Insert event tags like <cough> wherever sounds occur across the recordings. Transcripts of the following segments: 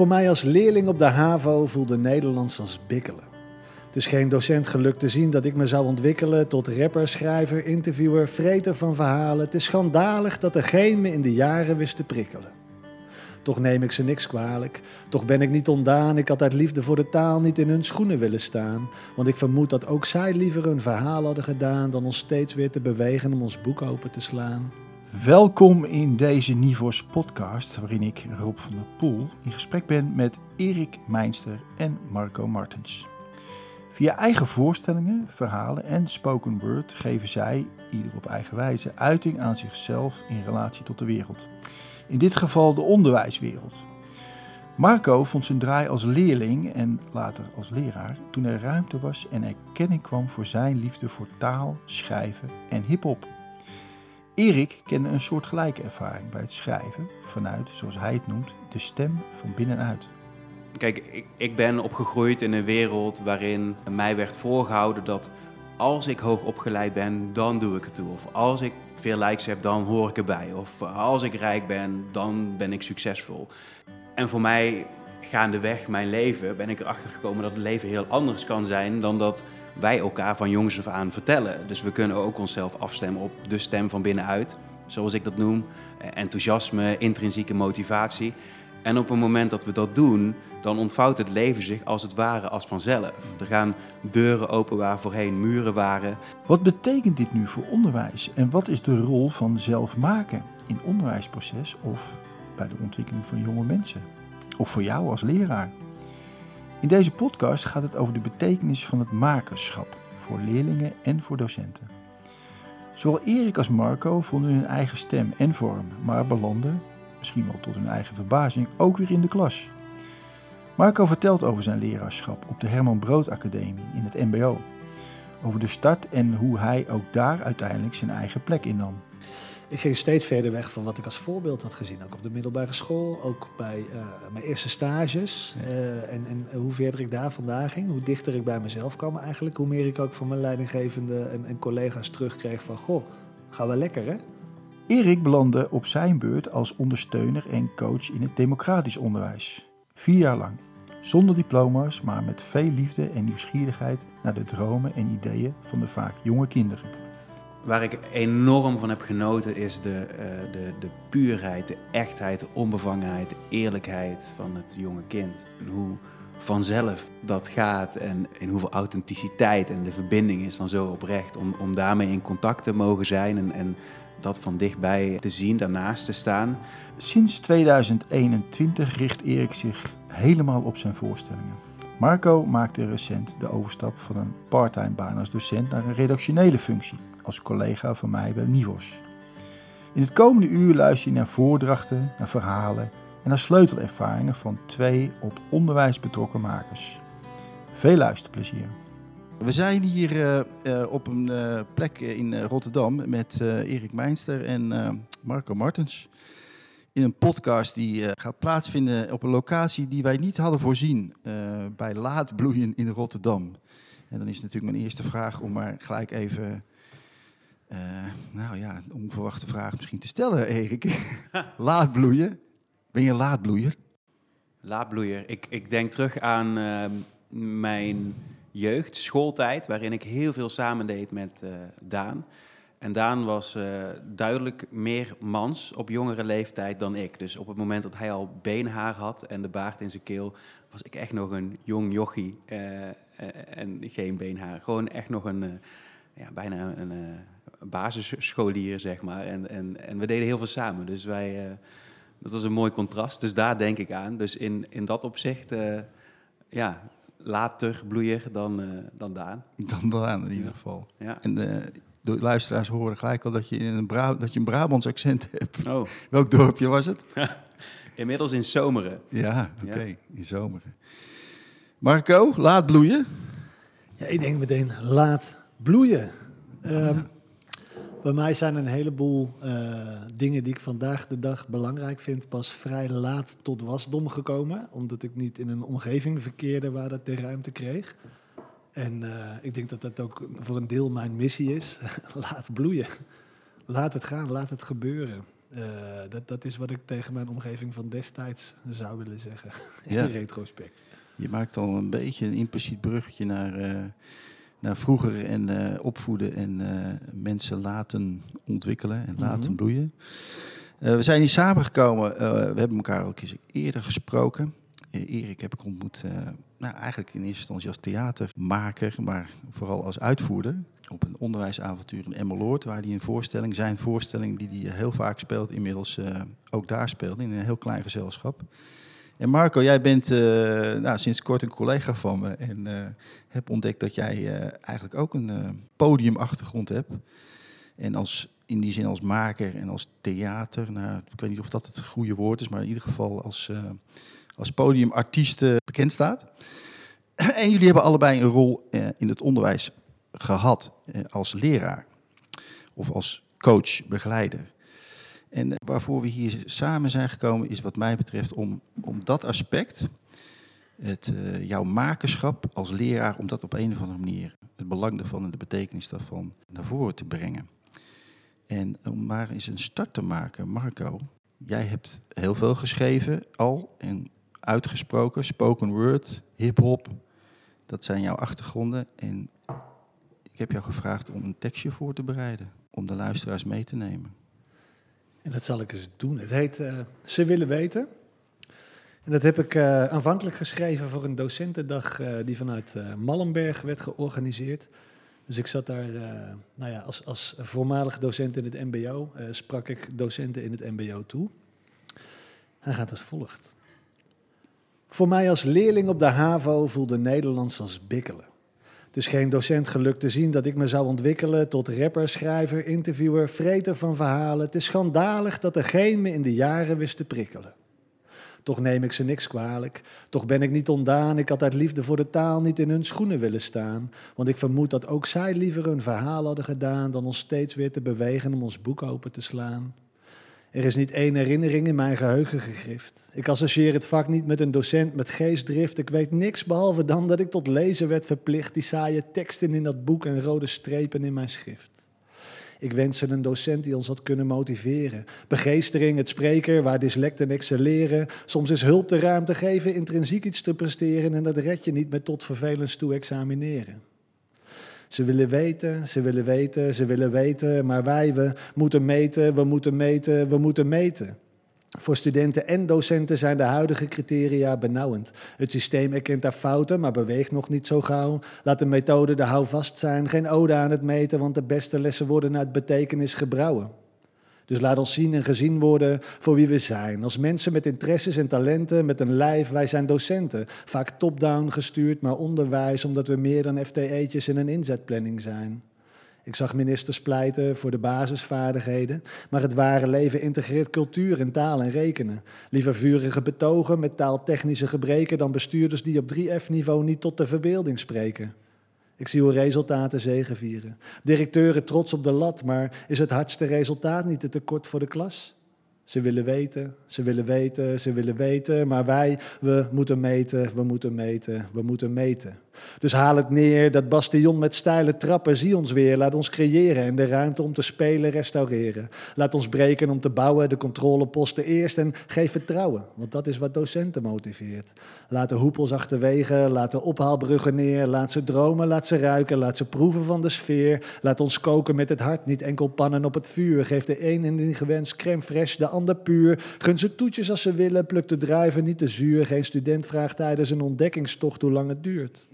Voor mij als leerling op de HAVO voelde Nederlands als bikkelen. Het is geen docent gelukt te zien dat ik me zou ontwikkelen tot rapper, schrijver, interviewer, vreter van verhalen. Het is schandalig dat er geen me in de jaren wist te prikkelen. Toch neem ik ze niks kwalijk. Toch ben ik niet ondaan. Ik had uit liefde voor de taal niet in hun schoenen willen staan. Want ik vermoed dat ook zij liever een verhaal hadden gedaan dan ons steeds weer te bewegen om ons boek open te slaan. Welkom in deze Nivos podcast, waarin ik, Rob van der Poel, in gesprek ben met Erik Meinster en Marco Martens. Via eigen voorstellingen, verhalen en spoken word geven zij, ieder op eigen wijze, uiting aan zichzelf in relatie tot de wereld. In dit geval de onderwijswereld. Marco vond zijn draai als leerling en later als leraar toen er ruimte was en erkenning kwam voor zijn liefde voor taal, schrijven en hip-hop. Erik kende een soortgelijke ervaring bij het schrijven vanuit, zoals hij het noemt, de stem van binnenuit. Kijk, ik, ik ben opgegroeid in een wereld waarin mij werd voorgehouden dat als ik hoog opgeleid ben, dan doe ik het toe. Of als ik veel likes heb, dan hoor ik erbij. Of als ik rijk ben, dan ben ik succesvol. En voor mij, gaandeweg mijn leven, ben ik erachter gekomen dat het leven heel anders kan zijn dan dat wij elkaar van jongens af aan vertellen. Dus we kunnen ook onszelf afstemmen op de stem van binnenuit, zoals ik dat noem. Enthousiasme, intrinsieke motivatie. En op het moment dat we dat doen, dan ontvouwt het leven zich als het ware als vanzelf. Er gaan deuren open waar voorheen muren waren. Wat betekent dit nu voor onderwijs en wat is de rol van zelf maken in onderwijsproces of bij de ontwikkeling van jonge mensen? Of voor jou als leraar? In deze podcast gaat het over de betekenis van het makerschap voor leerlingen en voor docenten. Zowel Erik als Marco vonden hun eigen stem en vorm, maar belanden, misschien wel tot hun eigen verbazing, ook weer in de klas. Marco vertelt over zijn leraarschap op de Herman Brood Academie in het MBO. Over de start en hoe hij ook daar uiteindelijk zijn eigen plek innam. Ik ging steeds verder weg van wat ik als voorbeeld had gezien. Ook op de middelbare school, ook bij uh, mijn eerste stages. Uh, en, en hoe verder ik daar vandaan ging, hoe dichter ik bij mezelf kwam eigenlijk. Hoe meer ik ook van mijn leidinggevende en, en collega's terugkreeg van... Goh, gaan we lekker hè? Erik belandde op zijn beurt als ondersteuner en coach in het democratisch onderwijs. Vier jaar lang. Zonder diploma's, maar met veel liefde en nieuwsgierigheid naar de dromen en ideeën van de vaak jonge kinderen. Waar ik enorm van heb genoten is de, uh, de, de puurheid, de echtheid, de onbevangenheid, de eerlijkheid van het jonge kind. En hoe vanzelf dat gaat en, en hoeveel authenticiteit en de verbinding is dan zo oprecht om, om daarmee in contact te mogen zijn en, en dat van dichtbij te zien, daarnaast te staan. Sinds 2021 richt Erik zich helemaal op zijn voorstellingen. Marco maakte recent de overstap van een parttime baan als docent naar een redactionele functie als collega van mij bij Nivos. In het komende uur luister je naar voordrachten, naar verhalen en naar sleutelervaringen van twee op onderwijs betrokken makers. Veel luisterplezier. We zijn hier uh, uh, op een uh, plek in Rotterdam met Erik Meinster en Marco Martens. In een podcast die gaat plaatsvinden op een locatie die wij niet hadden voorzien bij Laatbloeien in Rotterdam. En dan is natuurlijk mijn eerste vraag om maar gelijk even, nou ja, een onverwachte vraag misschien te stellen, Erik. <laughs> laatbloeien. Ben je laatbloeier? Laatbloeier. Ik, ik denk terug aan mijn jeugd, schooltijd, waarin ik heel veel samen deed met uh, Daan. En Daan was uh, duidelijk meer mans op jongere leeftijd dan ik. Dus op het moment dat hij al beenhaar had en de baard in zijn keel, was ik echt nog een jong jochie en geen beenhaar. Gewoon echt nog een, ja, bijna een basisscholier, zeg maar. En, en, en we deden heel veel samen. Dus wij, dat was een mooi contrast. Dus daar denk ik aan. Dus in, in dat opzicht, ja, later bloeier dan, uh, dan Daan. Dan Daan in ieder geval. Ja. En de luisteraars horen gelijk al dat je een, Bra dat je een Brabants accent hebt. Oh. <laughs> Welk dorpje was het? <laughs> Inmiddels in Zomeren. Ja, oké, okay, in Zomeren. Marco, laat bloeien? Ja, ik denk meteen laat bloeien. Um, bij mij zijn een heleboel uh, dingen die ik vandaag de dag belangrijk vind, pas vrij laat tot wasdom gekomen. Omdat ik niet in een omgeving verkeerde waar dat de ruimte kreeg. En uh, ik denk dat dat ook voor een deel mijn missie is. <laughs> laat bloeien. Laat het gaan, laat het gebeuren. Eh, dat, dat is wat ik tegen mijn omgeving van destijds zou willen zeggen. <laughs> Ja. In retrospect. Je maakt al een beetje een impliciet bruggetje naar, eh, naar vroeger en eh, opvoeden en eh, mensen laten ontwikkelen en laten Mhm. bloeien. Eh, we zijn hier samengekomen. we hebben elkaar ook eens eerder gesproken. Erik heb ik ontmoet, nou, eigenlijk in eerste instantie als theatermaker, maar vooral als uitvoerder. Op een onderwijsavontuur in Emmeloord, waar hij een voorstelling, zijn voorstelling, die hij heel vaak speelt, inmiddels ook daar speelde, in een heel klein gezelschap. En Marco, jij bent eh, nou, sinds kort een collega van me en eh, heb ontdekt dat jij eh, eigenlijk ook een podiumachtergrond hebt. En als, in die zin als maker en als theater, nou, ik weet niet of dat het goede woord is, maar in ieder geval als, als podiumartiest bekend staat. En jullie hebben allebei een rol in het onderwijs gehad eh, als leraar of als coach, begeleider. En waarvoor we hier samen zijn gekomen is wat mij betreft om, om dat aspect, het, eh, jouw makerschap als leraar, om dat op een of andere manier, het belang daarvan en de betekenis daarvan, naar voren te brengen. En om maar eens een start te maken, Marco, jij hebt heel veel geschreven al en uitgesproken, spoken word, hip-hop, dat zijn jouw achtergronden. En ik heb jou gevraagd om een tekstje voor te bereiden, om de luisteraars mee te nemen. En dat zal ik eens doen. Het heet eh, Ze willen weten. En dat heb ik eh, aanvankelijk geschreven voor een docentendag eh, die vanuit Mallenberg werd georganiseerd. Dus ik zat daar, nou ja, als, als voormalig docent in het MBO, sprak ik docenten in het MBO toe. Hij gaat als volgt. Voor mij als leerling op de HAVO voelde Nederlands als bikkelen. Het is geen docent gelukt te zien dat ik me zou ontwikkelen tot rapper, schrijver, interviewer, vreter van verhalen. Het is schandalig dat er geen me in de jaren wist te prikkelen. Toch neem ik ze niks kwalijk. Toch ben ik niet ondaan. Ik had uit liefde voor de taal niet in hun schoenen willen staan. Want ik vermoed dat ook zij liever een verhaal hadden gedaan dan ons steeds weer te bewegen om ons boek open te slaan. Er is niet één herinnering in mijn geheugen gegrift. Ik associeer het vak niet met een docent met geestdrift. Ik weet niks behalve dan dat ik tot lezen werd verplicht. Die saaie teksten in dat boek en rode strepen in mijn schrift. Ik wens een docent die ons had kunnen motiveren. Begeestering, het spreker, waar dyslecten excelleren. Soms is hulp de ruimte geven, intrinsiek iets te presteren. En dat red je niet met tot vervelens toe examineren. Ze willen weten, ze willen weten, ze willen weten. Maar wij, we moeten meten, we moeten meten, we moeten meten. Voor studenten en docenten zijn de huidige criteria benauwend. Het systeem erkent daar fouten, maar beweegt nog niet zo gauw. Laat de methode de houvast zijn, geen ode aan het meten, want de beste lessen worden uit betekenis gebrouwen. Dus laat ons zien en gezien worden voor wie we zijn. Als mensen met interesses en talenten, met een lijf, wij zijn docenten. Vaak top-down gestuurd, maar onderwijs, omdat we meer dan FTE'tjes in een inzetplanning zijn. Ik zag ministers pleiten voor de basisvaardigheden, maar het ware leven integreert cultuur en taal en rekenen. Liever vurige betogen met taaltechnische gebreken dan bestuurders die op 3F-niveau niet tot de verbeelding spreken. Ik zie hoe resultaten zegevieren. Directeuren trots op de lat, maar is het hardste resultaat niet te tekort voor de klas? Ze willen weten, ze willen weten, ze willen weten, maar wij, we moeten meten, we moeten meten, we moeten meten. Dus haal het neer, dat bastion met steile trappen, zie ons weer, laat ons creëren en de ruimte om te spelen restaureren. Laat ons breken om te bouwen, de controleposten eerst en geef vertrouwen, want dat is wat docenten motiveert. Laat de hoepels achterwege, laat de ophaalbruggen neer, laat ze dromen, laat ze ruiken, laat ze proeven van de sfeer. Laat ons koken met het hart, niet enkel pannen op het vuur. Geef de een in die gewenst crème fraîche, de ander puur. Gun ze toetjes als ze willen, pluk de druiven niet te zuur. Geen student vraagt tijdens een ontdekkingstocht hoe lang het duurt.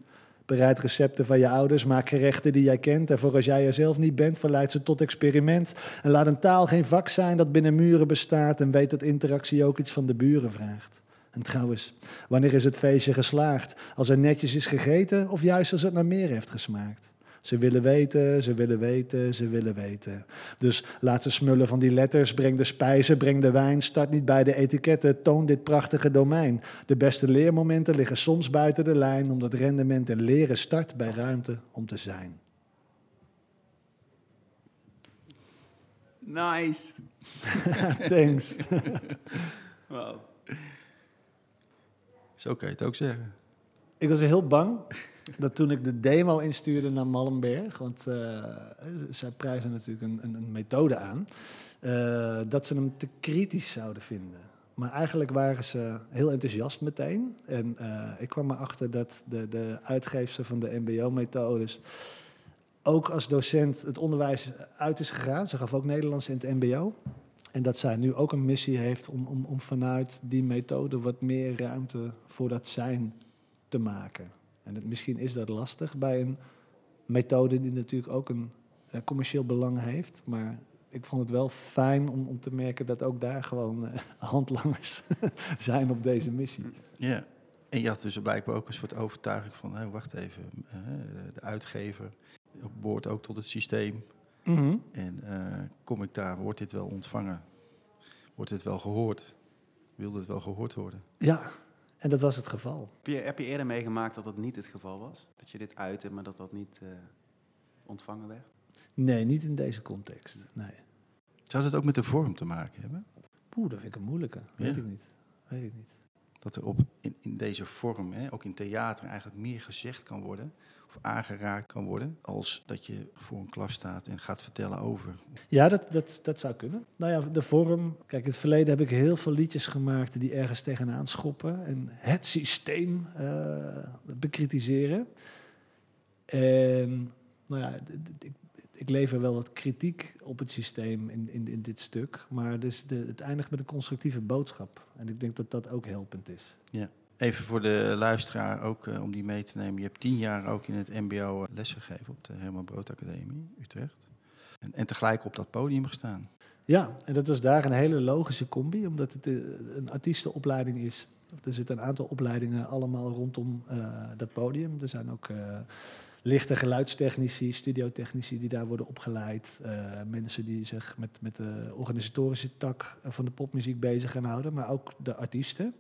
Bereid recepten van je ouders, maak gerechten die jij kent. En voor als jij er zelf niet bent, verleid ze tot experiment. En laat een taal geen vak zijn dat binnen muren bestaat. En weet dat interactie ook iets van de buren vraagt. En trouwens, wanneer is het feestje geslaagd? Als er netjes is gegeten of juist als het naar meer heeft gesmaakt? Ze willen weten, ze willen weten, ze willen weten. Dus laat ze smullen van die letters, breng de spijzen, breng de wijn. Start niet bij de etiketten, toon dit prachtige domein. De beste leermomenten liggen soms buiten de lijn, omdat rendement en leren start bij ruimte om te zijn. Nice. <laughs> Thanks. <laughs> Wow. Zo kan je het ook zeggen. Ik was heel bang dat toen ik de demo instuurde naar Mallenberg, want eh, zij prijzen natuurlijk een, een, een methode aan. eh, dat ze hem te kritisch zouden vinden. Maar eigenlijk waren ze heel enthousiast meteen. En eh, ik kwam erachter dat de, de uitgeefster van de MBO-methodes ook als docent het onderwijs uit is gegaan. Ze gaf ook Nederlands in het MBO. En dat zij nu ook een missie heeft om, om, om vanuit die methode wat meer ruimte voor dat zijn te maken. En het, misschien is dat lastig bij een methode die natuurlijk ook een eh, commercieel belang heeft. Maar ik vond het wel fijn om, om te merken dat ook daar gewoon eh, <laughs> handlangers <laughs> zijn op deze missie. Ja. En je had dus blijkbaar ook een soort overtuiging van, hé, wacht even, eh, de uitgever behoort ook tot het systeem. Mhm. En kom ik daar, wordt dit wel ontvangen? Wordt dit wel gehoord? Wil dit wel gehoord worden? Ja, en dat was het geval. Heb je, heb je eerder meegemaakt dat dat niet het geval was? Dat je dit uitte, maar dat dat niet eh, ontvangen werd? Nee, niet in deze context. Nee. Zou dat ook met de vorm te maken hebben? Poeh, dat vind ik een moeilijke. Weet Ja. ik niet. Weet ik niet. Dat er op, in, in deze vorm, hè, ook in theater, eigenlijk meer gezegd kan worden of aangeraakt kan worden, als dat je voor een klas staat en gaat vertellen over. Ja, dat, dat, dat zou kunnen. Nou ja, de vorm. Kijk, in het verleden heb ik heel veel liedjes gemaakt die ergens tegenaan schoppen. En het systeem eh, bekritiseren. En nou ja, ik, ik lever wel wat kritiek op het systeem in, in, in dit stuk. Maar dus de, het eindigt met een constructieve boodschap. En ik denk dat dat ook helpend is. Even voor de luisteraar ook eh, om die mee te nemen. Je hebt tien jaar ook in het MBO lessen gegeven op de Herman Brood Academie Utrecht. En, en tegelijk op dat podium gestaan. Ja, en dat was daar een hele logische combi, omdat het eh, een artiestenopleiding is. Er zitten een aantal opleidingen allemaal rondom eh, dat podium. Er zijn ook lichte geluidstechnici, studiotechnici die daar worden opgeleid. Eh, mensen die zich met, met de organisatorische tak van de popmuziek bezig gaan houden, maar ook de artiesten.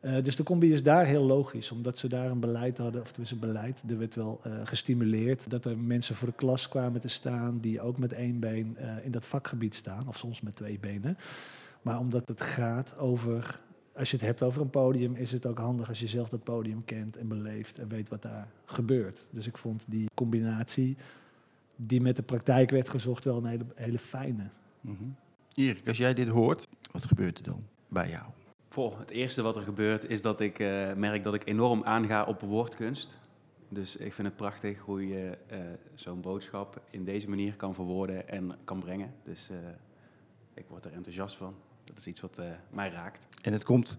Eh, dus de combi is daar heel logisch, omdat ze daar een beleid hadden, of tenminste een beleid, er werd wel eh, gestimuleerd dat er mensen voor de klas kwamen te staan die ook met één been in dat vakgebied staan, of soms met twee benen. Maar omdat het gaat over, als je het hebt over een podium, is het ook handig als je zelf dat podium kent en beleeft en weet wat daar gebeurt. Dus ik vond die combinatie die met de praktijk werd gezocht wel een hele, hele fijne. Mhm. Erik, als jij dit hoort, wat gebeurt er dan bij jou? Voor het eerste wat er gebeurt is dat ik eh, merk dat ik enorm aanga op woordkunst. Dus ik vind het prachtig hoe je eh, zo'n boodschap in deze manier kan verwoorden en kan brengen. Dus eh, ik word er enthousiast van. Dat is iets wat eh, mij raakt. En het komt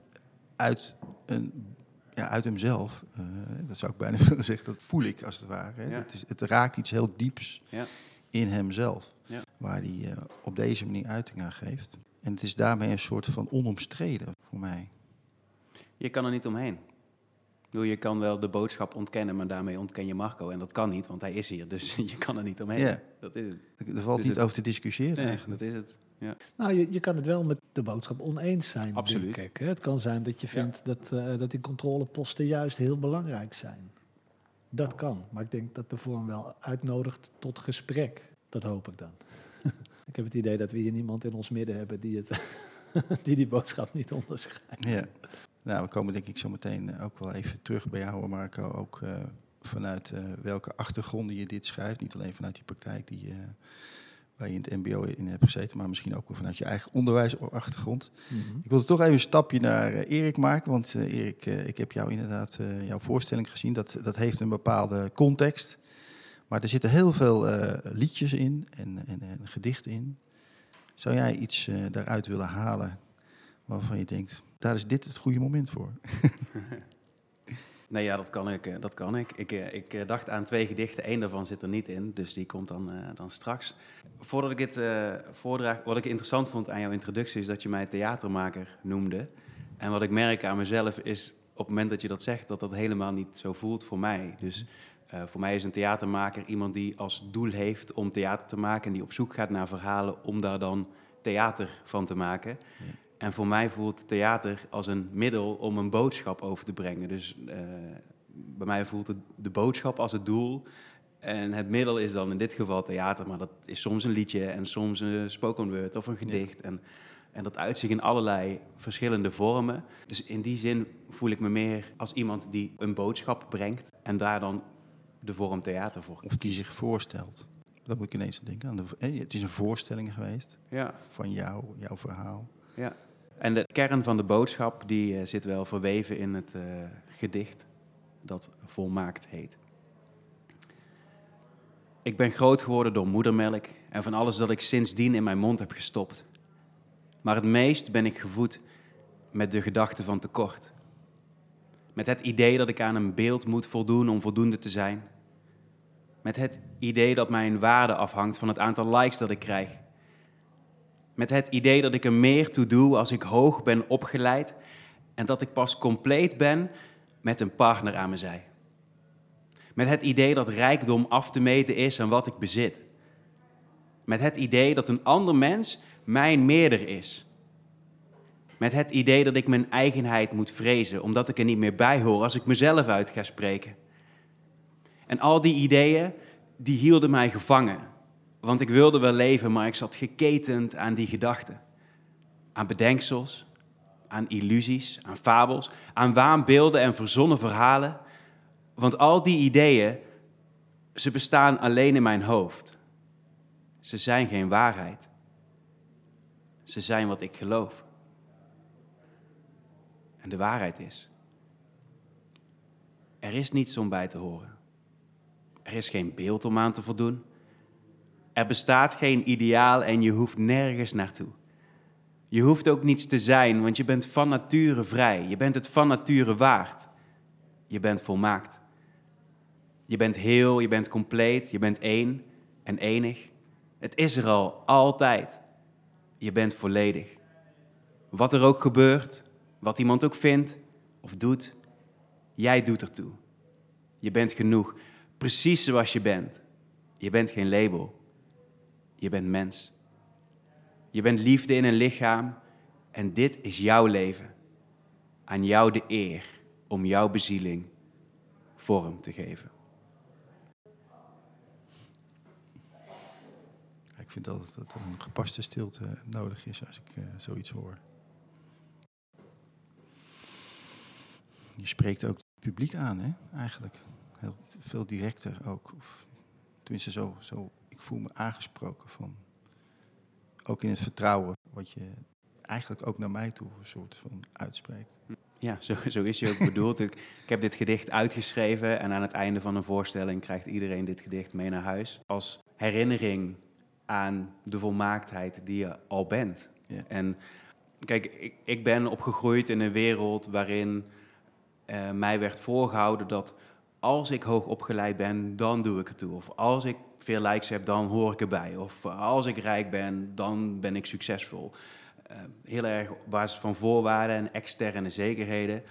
uit, een, ja, uit hemzelf. Eh, dat zou ik bijna <laughs> willen zeggen, dat voel ik als het ware. Ja. Het, is, het raakt iets heel dieps Ja. in hemzelf. Ja. Waar hij eh, op deze manier uiting aan geeft. En het is daarmee een soort van onomstreden voor mij. Je kan er niet omheen. Je kan wel de boodschap ontkennen, maar daarmee ontken je Marco. En dat kan niet, want hij is hier. Dus <laughs> je kan er niet omheen. Ja. Dat is het. Er valt Dus niet het- over te discussiëren Nee, eigenlijk. dat is het. Ja. Nou, je, je kan het wel met de boodschap oneens zijn. Absoluut. denk ik, hè. Het kan zijn dat je Ja. vindt dat, eh, dat die controleposten juist heel belangrijk zijn. Dat kan. Maar ik denk dat de vorm wel uitnodigt tot gesprek. Dat hoop ik dan. <laughs> ik heb het idee dat we hier niemand in ons midden hebben die, het <laughs> die die boodschap niet onderschrijft. Ja. Nou, we komen denk ik zo meteen eh, ook wel even terug bij jou, Marco. Ook eh, vanuit eh, welke achtergronden je dit schrijft. Niet alleen vanuit die praktijk die, eh, waar je in het mbo in hebt gezeten, maar misschien ook vanuit je eigen onderwijsachtergrond. Ik wilde toch even een stapje naar eh, Erik maken, want eh, Erik, eh, ik heb jou inderdaad, jouw voorstelling gezien. Dat, dat heeft een bepaalde context. Maar er zitten heel veel liedjes in en, en, en gedichten in. Zou jij iets daaruit willen halen waarvan je denkt, daar is dit het goede moment voor? <laughs> Nee, ja, dat kan ik. eh, Dat kan ik. Ik, eh, ik eh, dacht aan twee gedichten. Eén daarvan zit er niet in, dus die komt dan, dan straks. Voordat ik eh, voordraag, wat ik interessant vond aan jouw introductie... is dat je mij theatermaker noemde. En wat ik merk aan mezelf is, op het moment dat je dat zegt... dat dat helemaal niet zo voelt voor mij. Dus voor mij is een theatermaker iemand die als doel heeft om theater te maken... en die op zoek gaat naar verhalen om daar dan theater van te maken... En voor mij voelt theater als een middel om een boodschap over te brengen. Dus eh, bij mij voelt het de boodschap als het doel. En het middel is dan in dit geval theater, maar dat is soms een liedje en soms een spoken word of een gedicht. En, en dat uit zich in allerlei verschillende vormen. Dus in die zin voel ik me meer als iemand die een boodschap brengt en daar dan de vorm theater voor Of die zich voorstelt. dat moet ik ineens denken. Aan de, hè, het is een voorstelling geweest Ja, van jou, jouw verhaal. ja. En de kern van de boodschap die eh, zit wel verweven in het eh, gedicht dat Volmaakt heet. Ik ben groot geworden door moedermelk en van alles dat ik sindsdien in mijn mond heb gestopt. Maar het meest ben ik gevoed met de gedachte van tekort. Met het idee dat ik aan een beeld moet voldoen om voldoende te zijn. Met het idee dat mijn waarde afhangt van het aantal likes dat ik krijg. Met het idee dat ik er meer toe doe als ik hoog ben opgeleid en dat ik pas compleet ben met een partner aan mijn zij. Met het idee dat rijkdom af te meten is aan wat ik bezit. Met het idee dat een ander mens mijn meerder is. Met het idee dat ik mijn eigenheid moet vrezen, omdat ik er niet meer bij hoor als ik mezelf uit ga spreken. En al die ideeën, die hielden mij gevangen. Want ik wilde wel leven, maar ik zat geketend aan die gedachten. Aan bedenksels, aan illusies, aan fabels, aan waanbeelden en verzonnen verhalen. Want al die ideeën, ze bestaan alleen in mijn hoofd. Ze zijn geen waarheid. Ze zijn wat ik geloof. En de waarheid is, er is niets om bij te horen. Er is geen beeld om aan te voldoen. Er bestaat geen ideaal en je hoeft nergens naartoe. Je hoeft ook niets te zijn, want je bent van nature vrij. Je bent het van nature waard. Je bent volmaakt. Je bent heel, je bent compleet, je bent één en enig. Het is er al, altijd. Je bent volledig. Wat er ook gebeurt, wat iemand ook vindt of doet, jij doet ertoe. Je bent genoeg, precies zoals je bent. Je bent geen label. Je bent mens. Je bent liefde in een lichaam en dit is jouw leven. Aan jou de eer om jouw bezieling vorm te geven. Ik vind altijd dat er een gepaste stilte nodig is als ik uh, zoiets hoor. Je spreekt ook het publiek aan, hè? eigenlijk. Heel veel directer ook. Of, tenminste, zo, zo, ik voel me aangesproken van. Ook in het vertrouwen wat je eigenlijk ook naar mij toe een soort van uitspreekt. Ja, zo, zo is je ook bedoeld. ik, ik heb dit gedicht uitgeschreven en aan het einde van een voorstelling krijgt iedereen dit gedicht mee naar huis. Als herinnering aan de volmaaktheid die je al bent. Ja. En kijk, ik, ik ben opgegroeid in een wereld waarin uh, mij werd voorgehouden dat als ik hoog opgeleid ben, dan doe ik het toe. Of als ik veel likes heb, dan hoor ik erbij. Of als ik rijk ben, dan ben ik succesvol. Uh, heel erg op basis van voorwaarden en externe zekerheden.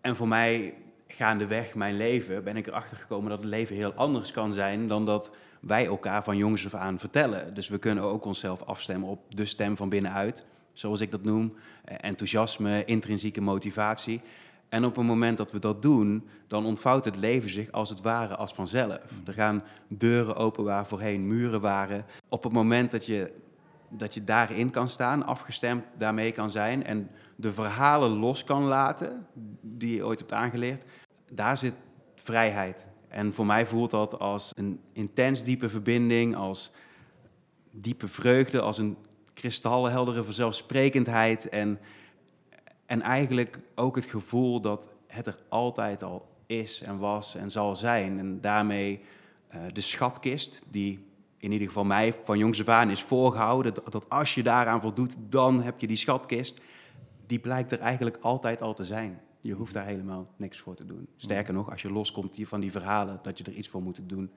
En voor mij, gaandeweg mijn leven, ben ik erachter gekomen dat het leven heel anders kan zijn dan dat wij elkaar van jongs af aan vertellen. Dus we kunnen ook onszelf afstemmen op de stem van binnenuit, zoals ik dat noem. Enthousiasme, intrinsieke motivatie. En op het moment dat we dat doen, dan ontvouwt het leven zich als het ware als vanzelf. Er gaan deuren open waar voorheen muren waren. Op het moment dat je, dat je daarin kan staan, afgestemd daarmee kan zijn en de verhalen los kan laten die je ooit hebt aangeleerd, daar zit vrijheid. En voor mij voelt dat als een intens diepe verbinding, als diepe vreugde, als een kristalheldere vanzelfsprekendheid en en eigenlijk ook het gevoel dat het er altijd al is en was en zal zijn. En daarmee uh, de schatkist, die in ieder geval mij van jongs af aan is voorgehouden, dat, dat, als je daaraan voldoet, dan heb je die schatkist, die blijkt er eigenlijk altijd al te zijn. Je hoeft daar helemaal niks voor te doen. Sterker nog, als je loskomt van die verhalen dat je er iets voor moet doen,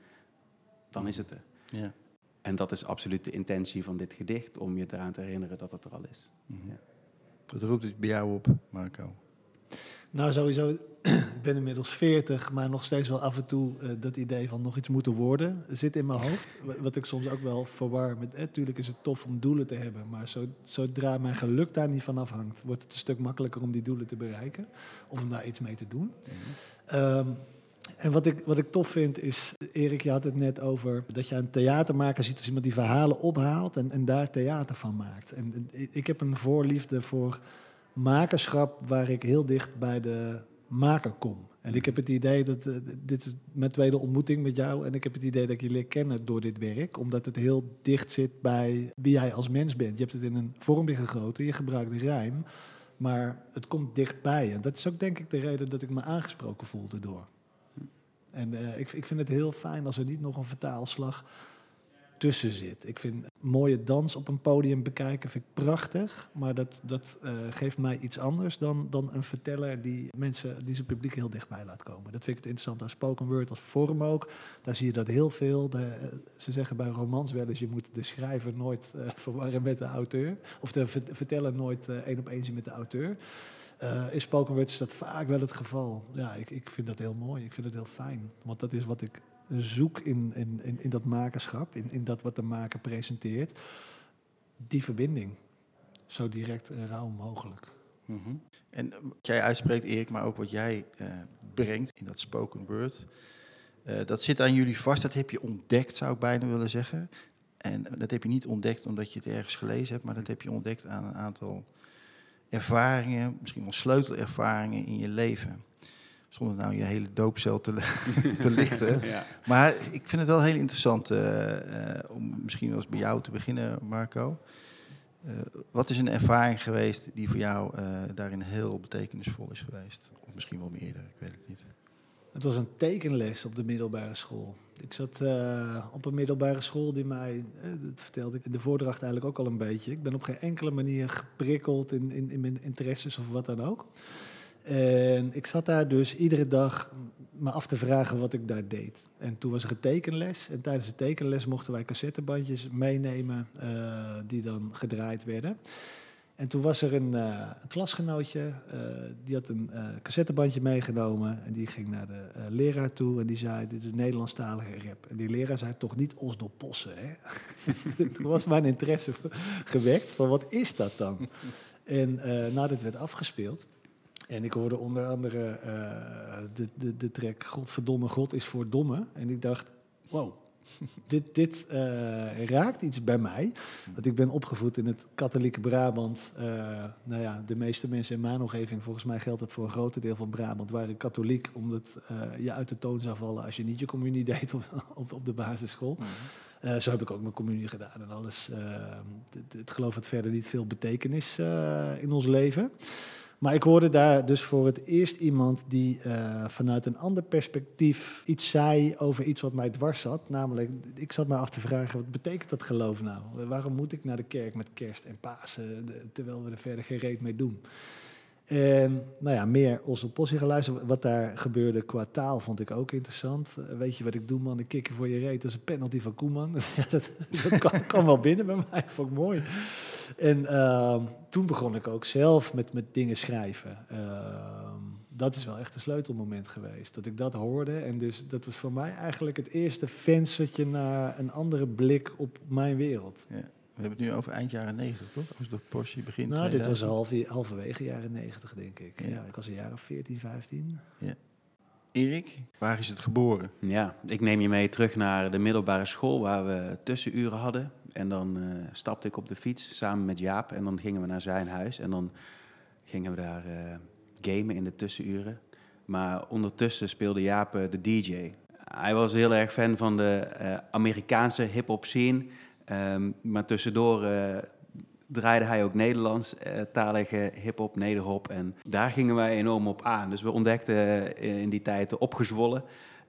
dan is het er. Ja. En dat is absoluut de intentie van dit gedicht, om je eraan te herinneren dat het er al is. Mm -hmm. ja. Wat roept het bij jou op, Marco? Nou, sowieso, <clears throat> ik ben inmiddels 40, maar nog steeds wel af en toe uh, dat idee van nog iets moeten worden zit in mijn hoofd. <laughs> Wat ik soms ook wel verwar met, natuurlijk is het tof om doelen te hebben, maar zo, zodra mijn geluk daar niet van afhangt, wordt het een stuk makkelijker om die doelen te bereiken of om daar iets mee te doen. Mm -hmm. um, en wat ik, wat ik tof vind is, Erik, je had het net over dat je een theatermaker ziet als iemand die verhalen ophaalt en, en daar theater van maakt. En ik heb een voorliefde voor makerschap waar ik heel dicht bij de maker kom. En ik heb het idee dat eh, dit is mijn tweede ontmoeting met jou. En ik heb het idee dat ik je leer kennen door dit werk. Omdat het heel dicht zit bij wie jij als mens bent. Je hebt het in een vormpje gegoten, je gebruikt rijm. Maar het komt dichtbij. En dat is ook denk ik de reden dat ik me aangesproken voelde door. En eh, ik, ik vind het heel fijn als er niet nog een vertaalslag tussen zit. Ik vind mooie dans op een podium bekijken vind ik prachtig, maar dat, dat eh, geeft mij iets anders dan, dan een verteller die mensen, die zijn publiek heel dichtbij laat komen. Dat vind ik het interessant aan spoken word als vorm ook. Daar zie je dat heel veel. De, eh, ze zeggen bij romans wel eens, je moet de schrijver nooit uh, verwarren met de auteur. Of de verteller nooit één op één zien met de auteur. Uh, in spoken word is dat vaak wel het geval. Ja, ik, ik vind dat heel mooi. Ik vind het heel fijn. Want dat is wat ik zoek in, in, in, in dat makerschap, in, in dat wat de maker presenteert, die verbinding zo direct en rauw mogelijk. -hmm. En wat jij uitspreekt, Erik, maar ook wat jij uh, brengt in dat spoken word, uh, dat zit aan jullie vast. Dat heb je ontdekt, zou ik bijna willen zeggen. En dat heb je niet ontdekt omdat je het ergens gelezen hebt, maar dat heb je ontdekt aan een aantal ervaringen, misschien wel sleutelervaringen in je leven zonder nou je hele doopcel te, <laughs> te lichten. ja. Maar ik vind het wel heel interessant uh, uh, om misschien wel eens bij jou te beginnen, Marco. Uh, wat is een ervaring geweest die voor jou daarin heel betekenisvol is geweest? Of misschien wel meerdere, ik weet het niet. Het was een tekenles op de middelbare school. Ik zat op een middelbare school die mij, dat vertelde ik in de voordracht eigenlijk ook al een beetje. Ik ben op geen enkele manier geprikkeld in, in, in mijn interesses of wat dan ook. En ik zat daar dus iedere dag me af te vragen wat ik daar deed. En toen was er een tekenles. En tijdens de tekenles mochten wij cassettebandjes meenemen uh, die dan gedraaid werden. En toen was er een, uh, een klasgenootje, uh, die had een cassettebandje meegenomen. En die ging naar de leraar toe en die zei, dit is Nederlandstalige rap. En die leraar zei, toch niet Osdorpossen, hè? <laughs> toen was mijn interesse gewekt van, wat is dat dan? <laughs> en nadat het werd afgespeeld... En ik hoorde onder andere uh, de, de, de track Godverdomme God is voor domme. En ik dacht, wow, dit, dit uh, raakt iets bij mij. Want ik ben opgevoed in het katholieke Brabant. Uh, nou ja, de meeste mensen in mijn omgeving, volgens mij geldt het voor een groot deel van Brabant, waren katholiek omdat je uit de toon zou vallen als je niet je communie <laughs> deed op, op, op de basisschool. Uh, zo heb ik ook mijn communie gedaan en alles. het geloof had verder niet veel betekenis in ons leven. Maar ik hoorde daar dus voor het eerst iemand die uh, vanuit een ander perspectief iets zei over iets wat mij dwars zat. Namelijk, ik zat me af te vragen, wat betekent dat geloof nou? Waarom moet ik naar de kerk met kerst en Pasen, terwijl we er verder geen reet mee doen? En nou ja, meer Oslo Possie geluisterd. Wat daar gebeurde qua taal vond ik ook interessant. Uh, weet je wat ik doe, man? Ik kikker voor je reet. Dat is een penalty van Koeman. <laughs> dat, dat kan, kan, wel binnen bij mij. Vond ik mooi. En uh, toen begon ik ook zelf met, met dingen schrijven. Uh, dat is wel echt een sleutelmoment geweest. Dat ik dat hoorde. En dus dat was voor mij eigenlijk het eerste venstertje naar een andere blik op mijn wereld. Ja. We hebben het nu over eind jaren 90, toch? Als de Porsche begint. Nou, dit was half, halverwege jaren 90, denk ik. Ja. ja. ik was een jaar of 14, 15. Ja. Erik, waar is het geboren? Ja, ik neem je mee terug naar de middelbare school waar we tussenuren hadden. En dan uh, stapte ik op de fiets samen met Jaap en dan gingen we naar zijn huis. En dan gingen we daar uh, gamen in de tussenuren. Maar ondertussen speelde Jaap uh, de DJ. Hij was heel erg fan van de Amerikaanse hip-hop scene. Um, maar tussendoor draaide hij ook Nederlandstalige uh, hip-hop, nederhop. En daar gingen wij enorm op aan. Dus we ontdekten in die tijd de opgezwollen.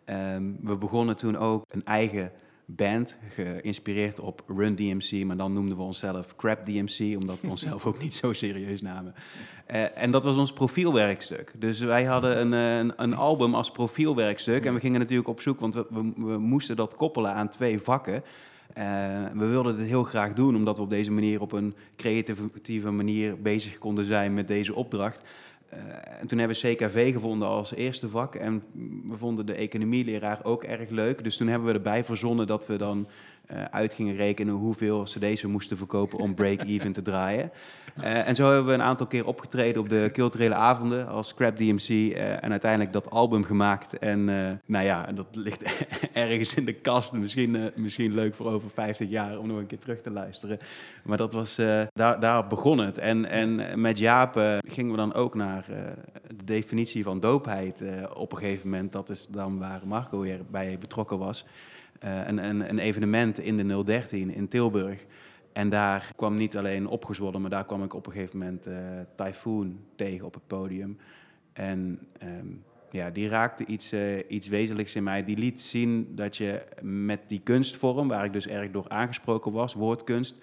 Um, we begonnen toen ook een eigen band, geïnspireerd op Run DMC, maar dan noemden we onszelf Crap DMC, omdat we <laughs> onszelf ook niet zo serieus namen. Uh, en dat was ons profielwerkstuk. Dus wij hadden een, een, een, album als profielwerkstuk en we gingen natuurlijk op zoek, want we, we, we moesten dat koppelen aan twee vakken. Uh, we wilden dit heel graag doen, omdat we op deze manier op een creatieve manier bezig konden zijn met deze opdracht. Uh, en toen hebben we CKV gevonden als eerste vak. En we vonden de economieleraar ook erg leuk. Dus toen hebben we erbij verzonnen dat we dan eh, uit gingen rekenen hoeveel cd's we moesten verkopen om break-even te draaien. Eh, en zo hebben we een aantal keer opgetreden op de culturele avonden als Scrap DMC eh, en uiteindelijk dat album gemaakt. En nou ja, dat ligt <laughs> ergens in de kast. Misschien, misschien leuk voor over 50 jaar om nog een keer terug te luisteren. Maar dat was, daar, daar begon het. En, en met Jaap gingen we dan ook naar de definitie van doopheid op een gegeven moment. Dat is dan waar Marco weer bij betrokken was. Eh, een, een, een evenement in de 013 in Tilburg. En daar kwam niet alleen opgezwollen, maar daar kwam ik op een gegeven moment eh Typhoon tegen op het podium. En ehm, ja, die raakte iets, eh, iets wezenlijks in mij. Die liet zien dat je met die kunstvorm, waar ik dus erg door aangesproken was, woordkunst,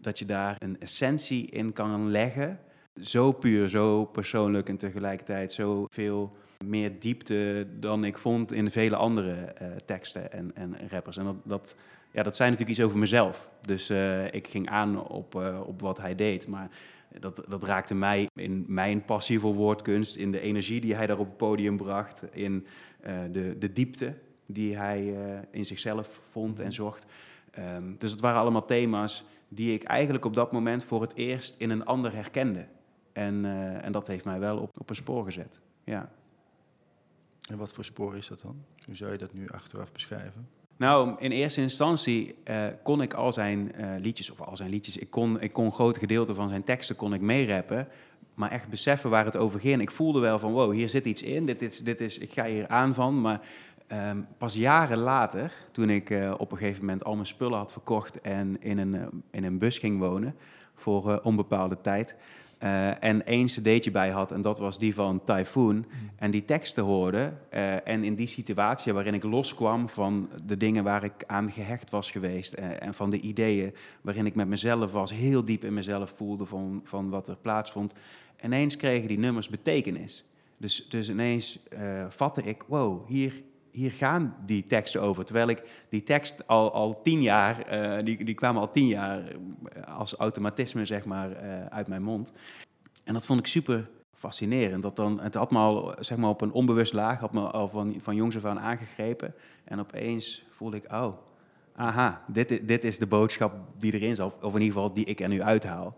dat je daar een essentie in kan leggen. Zo puur, zo persoonlijk en tegelijkertijd zo veel meer diepte dan ik vond in vele andere eh, teksten en, en rappers. En dat, dat, ja, dat zei natuurlijk iets over mezelf. Dus eh, ik ging aan op, eh, op wat hij deed. Maar dat, dat raakte mij in mijn passie voor woordkunst, in de energie die hij daar op het podium bracht, in de, de diepte die hij in zichzelf vond en zocht. Ehm, dus het waren allemaal thema's die ik eigenlijk op dat moment voor het eerst in een ander herkende. En, en dat heeft mij wel op, op een spoor gezet. Ja. En wat voor spoor is dat dan? Hoe zou je dat nu achteraf beschrijven? Nou, in eerste instantie eh, kon ik al zijn eh, liedjes, of al zijn liedjes, ik kon, ik kon grote gedeelten van zijn teksten kon ik meerappen, maar echt beseffen waar het over ging. Ik voelde wel van, wow, hier zit iets in, dit is, dit is, ik ga hier aan van, maar ehm, pas jaren later, toen ik eh, op een gegeven moment al mijn spullen had verkocht en in een, in een bus ging wonen voor onbepaalde tijd, eh, en één cd'tje bij had, en dat was die van Typhoon. En die teksten hoorde. eh, en in die situatie waarin ik loskwam van de dingen waar ik aan gehecht was geweest. eh, en van de ideeën waarin ik met mezelf was, heel diep in mezelf voelde van, van wat er plaatsvond. Ineens kregen die nummers betekenis. Dus, dus ineens vatte ik, wow, hier, hier gaan die teksten over. Terwijl ik die tekst al, al tien jaar, eh, die, die kwamen al tien jaar eh, als automatisme zeg maar eh, uit mijn mond. En dat vond ik super fascinerend. Dat dan, het had me al zeg maar, op een onbewust laag, had me al van, van jongs af aan aangegrepen. En opeens voelde ik, oh, aha, dit, dit is de boodschap die erin zat. Of in ieder geval die ik er nu uithaal.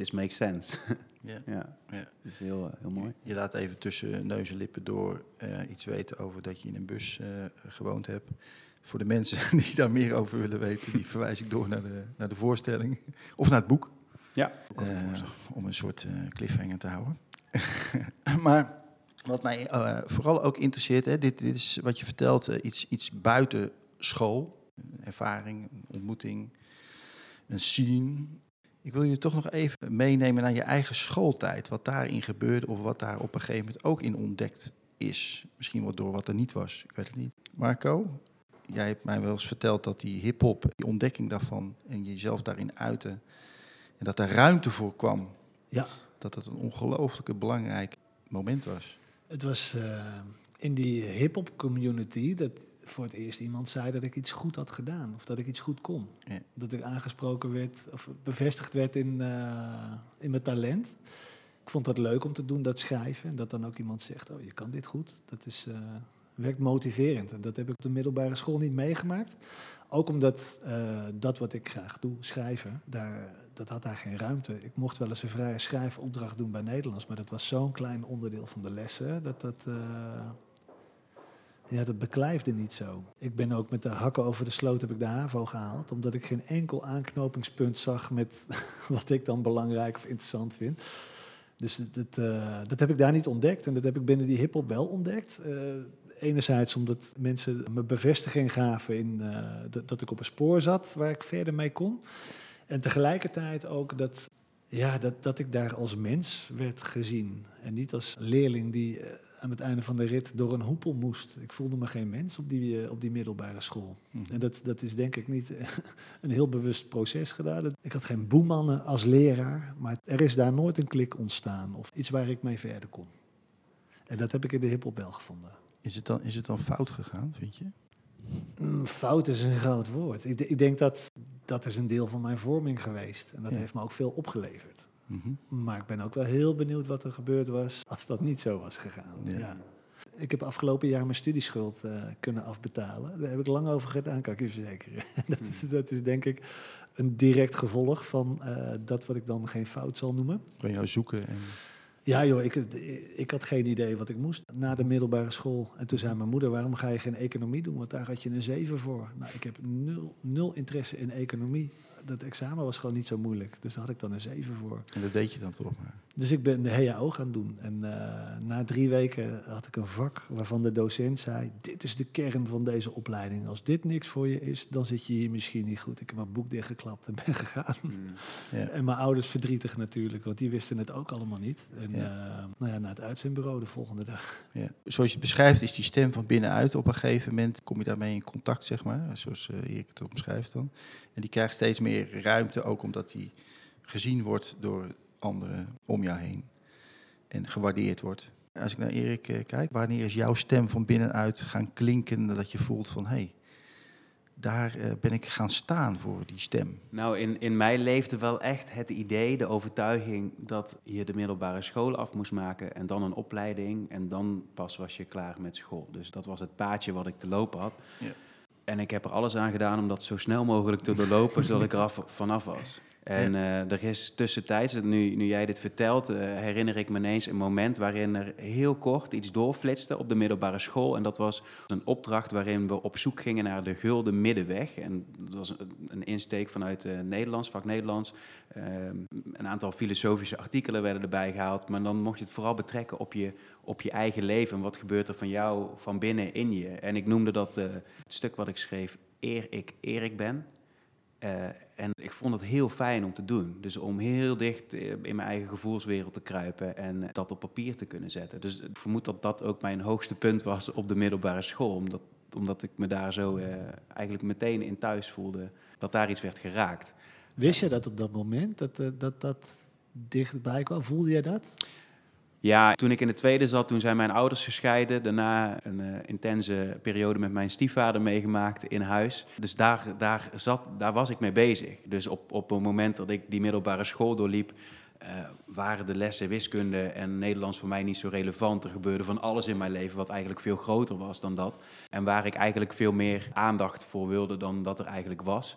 This makes sense. <laughs> Ja. ja, Ja. dat is heel, eh, heel mooi. Je laat even tussen neus en lippen door eh, iets weten over dat je in een bus eh, gewoond hebt. Voor de mensen <laughs> die daar meer over willen weten, die verwijs ik door naar de, naar de voorstelling. Of naar het boek. Ja. Om een soort eh, cliffhanger te houden. <laughs> maar wat mij eh, vooral ook interesseert, hè, dit, dit is wat je vertelt, iets, iets buiten school. Ervaring, ontmoeting, een scene. Ik wil je toch nog even meenemen naar je eigen schooltijd. Wat daarin gebeurde of wat daar op een gegeven moment ook in ontdekt is. Misschien wel door wat er niet was, ik weet het niet. Marco, jij hebt mij wel eens verteld dat die hip-hop, die ontdekking daarvan en jezelf daarin uiten. En dat er ruimte voor kwam. Ja. Dat het een ongelooflijke belangrijk moment was. Het was eh, in die hip-hop community dat voor het eerst iemand zei dat ik iets goed had gedaan of dat ik iets goed kon. Ja. Dat ik aangesproken werd of bevestigd werd in, eh, in mijn talent. Ik vond dat leuk om te doen, dat schrijven. En dat dan ook iemand zegt, oh, je kan dit goed. Dat is, eh, werkt motiverend. En dat heb ik op de middelbare school niet meegemaakt. Ook omdat eh, dat wat ik graag doe, schrijven, daar, dat had daar geen ruimte. Ik mocht wel eens een vrije schrijfopdracht doen bij Nederlands, maar dat was zo'n klein onderdeel van de lessen, dat dat, ja, dat beklijfde niet zo. Ik ben ook met de hakken over de sloot heb ik de HAVO gehaald, omdat ik geen enkel aanknopingspunt zag met <laughs> wat ik dan belangrijk of interessant vind. Dus dat, eh, dat heb ik daar niet ontdekt en dat heb ik binnen die hiphop wel ontdekt. Eh, enerzijds omdat mensen me bevestiging gaven in eh, dat ik op een spoor zat waar ik verder mee kon. En tegelijkertijd ook dat, ja, dat, dat ik daar als mens werd gezien. En niet als leerling die eh, aan het einde van de rit door een hoepel moest. Ik voelde me geen mens op die, eh, op die middelbare school. Mhm. En dat, dat is denk ik niet eh, <laughs> een heel bewust proces gedaan. Ik had geen boemannen als leraar, maar er is daar nooit een klik ontstaan of iets waar ik mee verder kon. En dat heb ik in de hiphop wel gevonden. Is het, dan, is het dan fout gegaan, vind je? Mm, Fout is een groot woord. Ik, ik denk dat dat is een deel van mijn vorming geweest. En dat Ja. heeft me ook veel opgeleverd. Mhm. Maar ik ben ook wel heel benieuwd wat er gebeurd was als dat niet zo was gegaan. Ja. Ja. ik heb afgelopen jaar mijn studieschuld eh, kunnen afbetalen. Daar heb ik lang over gedaan, kan ik je verzekeren. <laughs> dat, is, dat is denk ik een direct gevolg van eh, dat wat ik dan geen fout zal noemen. Kan jou zoeken en... Ja joh, ik, ik had geen idee wat ik moest na de middelbare school. En toen zei mijn moeder, waarom ga je geen economie doen? Want daar had je een 7 voor. Nou, ik heb nul, nul interesse in economie dat examen was gewoon niet zo moeilijk. Dus daar had ik dan een 7 voor. En dat deed je dan toch maar? Dus ik ben de HAO gaan doen. En uh, na drie weken had ik een vak waarvan de docent zei... dit is de kern van deze opleiding. Als dit niks voor je is, dan zit je hier misschien niet goed. Ik heb mijn boek dichtgeklapt en ben <laughs> gegaan. Mm. Ja. En mijn ouders verdrietig natuurlijk, want die wisten het ook allemaal niet. En ja. Uh, nou ja, naar het uitzendbureau de volgende dag. Ja. Zoals je het beschrijft, is die stem van binnenuit op een gegeven moment... kom je daarmee in contact, zeg maar, zoals uh, Erik het omschrijft dan. En die krijgt steeds meer ruimte, ook omdat die gezien wordt door anderen om jou heen. En gewaardeerd wordt. Als ik naar Erik uh, kijk, wanneer is jouw stem van binnenuit gaan klinken dat je voelt van hé, hey, daar uh, ben ik gaan staan voor die stem? Nou, in, in mij leefde wel echt het idee, de overtuiging dat je de middelbare school af moest maken en dan een opleiding en dan pas was je klaar met school. Dus dat was het paadje wat ik te lopen had. Ja. En ik heb er alles aan gedaan om dat zo snel mogelijk te doorlopen, <laughs> zodat ik er af, vanaf was. En uh, er is tussentijds, nu, nu jij dit vertelt, uh, herinner ik me ineens een moment waarin er heel kort iets doorflitste op de middelbare school. En dat was een opdracht waarin we op zoek gingen naar de gulden middenweg. En dat was een, insteek vanuit uh, Nederlands, vak Nederlands. Ehm, een aantal filosofische artikelen werden erbij gehaald. Maar dan mocht je het vooral betrekken op je, op je eigen leven. Wat gebeurt er van jou van binnen in je? En ik noemde dat het stuk wat ik schreef, Eer ik Erik ben. Uh, en ik vond het heel fijn om te doen. Dus om heel dicht in mijn eigen gevoelswereld te kruipen en dat op papier te kunnen zetten. Dus ik vermoed dat dat ook mijn hoogste punt was op de middelbare school. Omdat, omdat ik me daar zo eigenlijk meteen in thuis voelde, dat daar iets werd geraakt. Wist je dat op dat moment, dat dat, dat dichtbij kwam? Voelde je dat? Ja, toen ik in de tweede zat, toen zijn mijn ouders gescheiden. Daarna een uh, intense periode met mijn stiefvader meegemaakt in huis. Dus daar, daar, zat, daar was ik mee bezig. Dus op, op het moment dat ik die middelbare school doorliep, uh, waren de lessen wiskunde en Nederlands voor mij niet zo relevant. Er gebeurde van alles in mijn leven wat eigenlijk veel groter was dan dat. En waar ik eigenlijk veel meer aandacht voor wilde dan dat er eigenlijk was.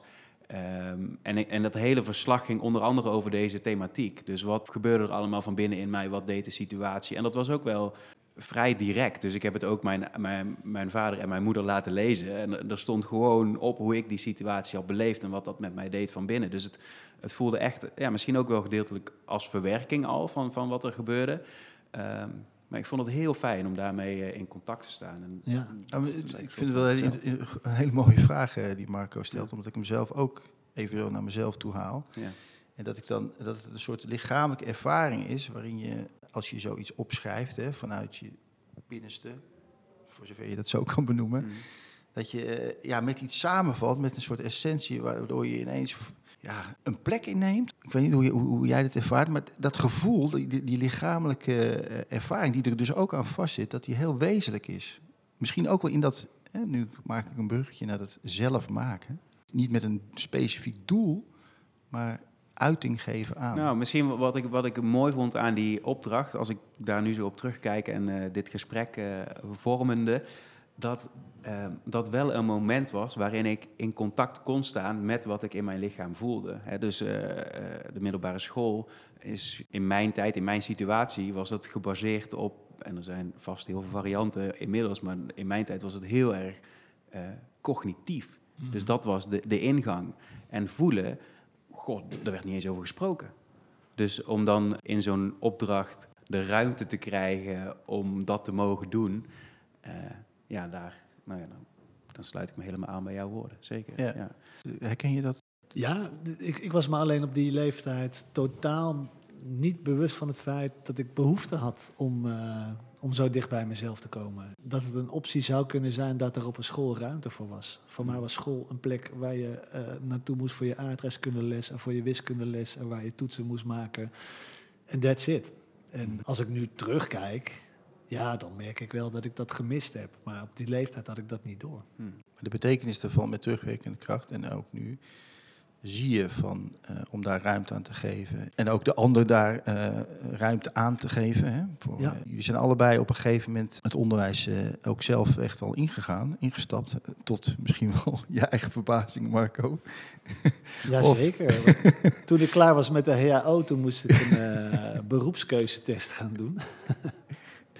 Um, en, en dat hele verslag ging onder andere over deze thematiek. Dus wat gebeurde er allemaal van binnen in mij? Wat deed de situatie? En dat was ook wel vrij direct. Dus ik heb het ook mijn, mijn, mijn vader en mijn moeder laten lezen. En er stond gewoon op hoe ik die situatie had beleefd en wat dat met mij deed van binnen. Dus het, het voelde echt, ja, misschien ook wel gedeeltelijk als verwerking al van, van wat er gebeurde. Um, maar ik vond het heel fijn om daarmee in contact te staan. En, ja. Nou, ik vind het wel een, een hele mooie vraag die Marco stelt, omdat ik hem zelf ook even zo naar mezelf toe haal. Ja. En dat, ik dan, dat het een soort lichamelijke ervaring is waarin je, als je zoiets opschrijft hè, vanuit je binnenste, voor zover je dat zo kan benoemen, mm. dat je ja, met iets samenvalt, met een soort essentie, waardoor je ineens ja, een plek inneemt. Ik weet niet hoe, hoe, jij dat ervaart, maar dat gevoel, die, die lichamelijke ervaring die er dus ook aan vastzit, dat die heel wezenlijk is. Misschien ook wel in dat, hè, nu maak ik een bruggetje naar dat zelf maken. Niet met een specifiek doel, maar uiting geven aan. Nou, misschien wat ik, wat ik mooi vond aan die opdracht, als ik daar nu zo op terugkijk en uh, dit gesprek uh, vormende, dat uh, dat wel een moment was waarin ik in contact kon staan met wat ik in mijn lichaam voelde. He, dus uh, de middelbare school is in mijn tijd, in mijn situatie, was dat gebaseerd op, en er zijn vast heel veel varianten inmiddels, maar in mijn tijd was het heel erg uh, cognitief. Mm. Dus dat was de, de ingang. En voelen, god, daar werd niet eens over gesproken. Dus om dan in zo'n opdracht de ruimte te krijgen om dat te mogen doen, ja, daar nou ja, dan, dan, sluit ik me helemaal aan bij jouw woorden. Zeker. Ja. ja. Herken je dat? Ja, ik, ik was me alleen op die leeftijd totaal niet bewust van het feit dat ik behoefte had om, uh, om zo dicht bij mezelf te komen. Dat het een optie zou kunnen zijn dat er op een school ruimte voor was. Voor mij was school een plek waar je uh, naartoe moest voor je aardrijkskundeles en voor je wiskundeles en waar je toetsen moest maken. En that's it. En als ik nu terugkijk, ja, dan merk ik wel dat ik dat gemist heb. Maar op die leeftijd had ik dat niet door. Hmm. De betekenis daarvan met terugwerkende kracht en ook nu zie je van, eh, om daar ruimte aan te geven. En ook de ander daar eh, ruimte aan te geven. Hè? Voor, Ja. eh, jullie zijn allebei op een gegeven moment het onderwijs ook zelf echt al ingegaan, ingestapt. Tot misschien <laughs> wel je eigen verbazing, Marco. <laughs> Jazeker. toen ik klaar was met de HAO, toen moest ik een <laughs> beroepskeuzetest gaan doen.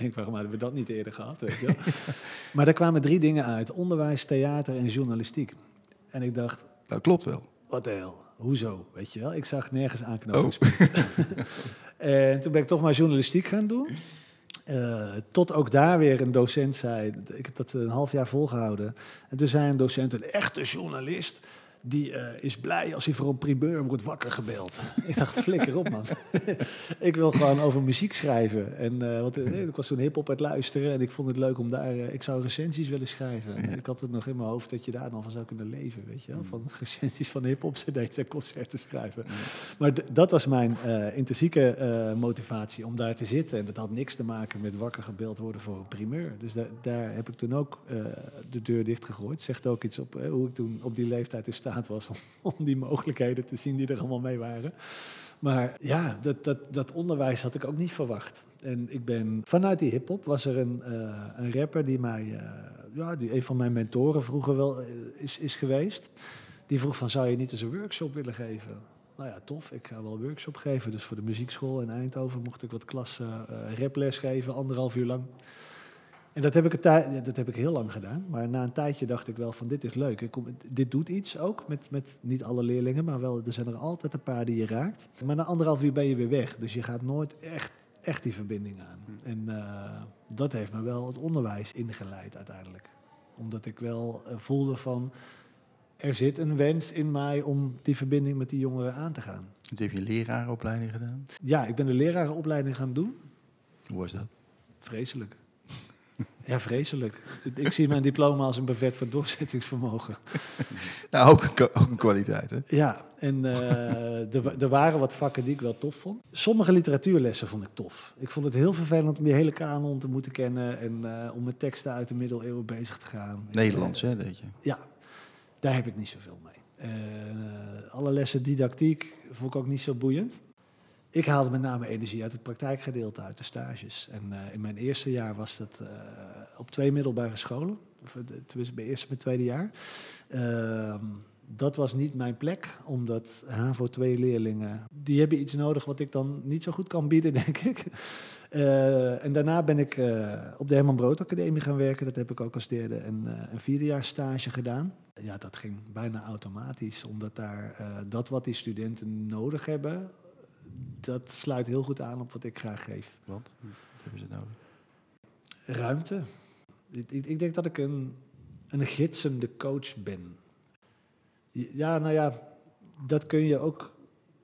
Ik denk, waarom hadden we dat niet eerder gehad? Weet je wel? <laughs> maar daar kwamen drie dingen uit. Onderwijs, theater en journalistiek. En ik dacht, Dat klopt wel. wat de hel, hoezo? Weet je wel, ik zag nergens aanknopingspunten. <laughs> en toen ben ik toch maar journalistiek gaan doen. Eh, tot ook daar weer een docent zei, ik heb dat een half jaar volgehouden. En toen zei een docent, een echte journalist, die eh, is blij als hij voor een primeur wordt wakker gebeld. <laughs> ik dacht, flikker op man. <laughs> ik wil gewoon over muziek schrijven. En, eh, want, eh, ik was toen hip-hop aan het luisteren en ik vond het leuk om daar, ik zou recensies willen schrijven. En Ik had het nog in mijn hoofd dat je daar dan van zou kunnen leven, weet je wel. Van <laughs> recensies van hip-hop cd's en concerten schrijven. Maar dat was mijn intrinsieke motivatie om daar te zitten. En dat had niks te maken met wakker gebeld worden voor een primeur. Dus da- daar heb ik toen ook de deur dichtgegooid. Zegt ook iets op hoe ik toen op die leeftijd in staat was om, die mogelijkheden te zien die er allemaal mee waren. Maar ja, dat, dat, dat onderwijs had ik ook niet verwacht. En ik ben vanuit die hip-hop was er een, eh, een rapper die mij, eh, ja, die een van mijn mentoren vroeger wel eh, is, is geweest. Die vroeg van, zou je niet eens een workshop willen geven? Nou ja, tof, ik ga wel een workshop geven. Dus voor de muziekschool in Eindhoven mocht ik wat klassen raples geven, anderhalf uur lang. En dat heb, ik een tij- dat heb ik heel lang gedaan. Maar na een tijdje dacht ik wel van dit is leuk. Ik kom, dit doet iets ook met, met niet alle leerlingen, maar wel, er zijn er altijd een paar die je raakt. Maar na anderhalf uur ben je weer weg. Dus je gaat nooit echt, echt die verbinding aan. En eh, dat heeft me wel het onderwijs ingeleid uiteindelijk. Omdat ik wel eh, voelde van er zit een wens in mij om die verbinding met die jongeren aan te gaan. Toen heb je een lerarenopleiding gedaan. Ja, ik ben de lerarenopleiding gaan doen. Hoe was dat? Vreselijk. Ja, vreselijk. Ik zie mijn diploma als een bevet voor doorzettingsvermogen. <laughs> Nou, ook, een ook een kwaliteit, hè? Ja, en eh, er, wa- waren wat vakken die ik wel tof vond. Sommige literatuurlessen vond ik tof. Ik vond het heel vervelend om die hele kanon te moeten kennen en eh, om met teksten uit de middeleeuwen bezig te gaan. Nederlands, Eh, hè, weet je. Ja, daar heb ik niet zoveel mee. Alle lessen didactiek vond ik ook niet zo boeiend. Ik haalde met name energie uit het praktijkgedeelte, uit de stages. En eh, in mijn eerste jaar was dat eh, op twee middelbare scholen. Of, eh, tenminste, mijn eerste en tweede jaar. Ehm, dat was niet mijn plek, omdat HAVO 2 leerlingen... die hebben iets nodig wat ik dan niet zo goed kan bieden, <laughs> denk ik. En daarna ben ik op de Herman Brood Academie gaan werken. Dat heb ik ook als derde en een vierde jaar stage gedaan. Ja, dat ging bijna automatisch, omdat daar dat wat die studenten nodig hebben... dat sluit heel goed aan op wat ik graag geef. Want, wat hebben ze nodig? Ruimte. Ik, ik, ik denk dat ik een, een gidsende coach ben. Ja, nou ja, dat kun je ook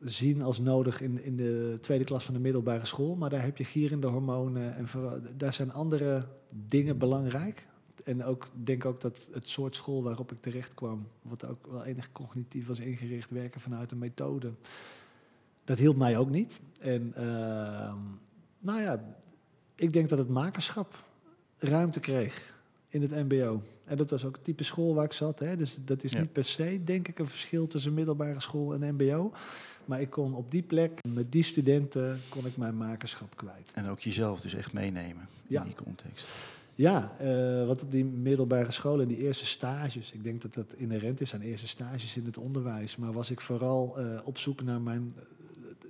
zien als nodig in, in de tweede klas van de middelbare school. Maar daar heb je gierende hormonen en vooral, daar zijn andere dingen belangrijk. En ook, ik denk ook dat het soort school waarop ik terecht kwam, wat ook wel enig cognitief was ingericht, werken vanuit een methode, dat hielp mij ook niet. En ehm, nou ja, ik denk dat het makerschap ruimte kreeg in het MBO. En dat was ook het type school waar ik zat. Hè? Dus dat is Ja. niet per se, denk ik, een verschil tussen middelbare school en MBO. Maar ik kon op die plek, met die studenten, kon ik mijn makerschap kwijt. En ook jezelf dus echt meenemen Ja. in die context. Ja, eh, wat op die middelbare school en die eerste stages. Ik denk dat dat inherent is aan eerste stages in het onderwijs. Maar was ik vooral eh, op zoek naar mijn.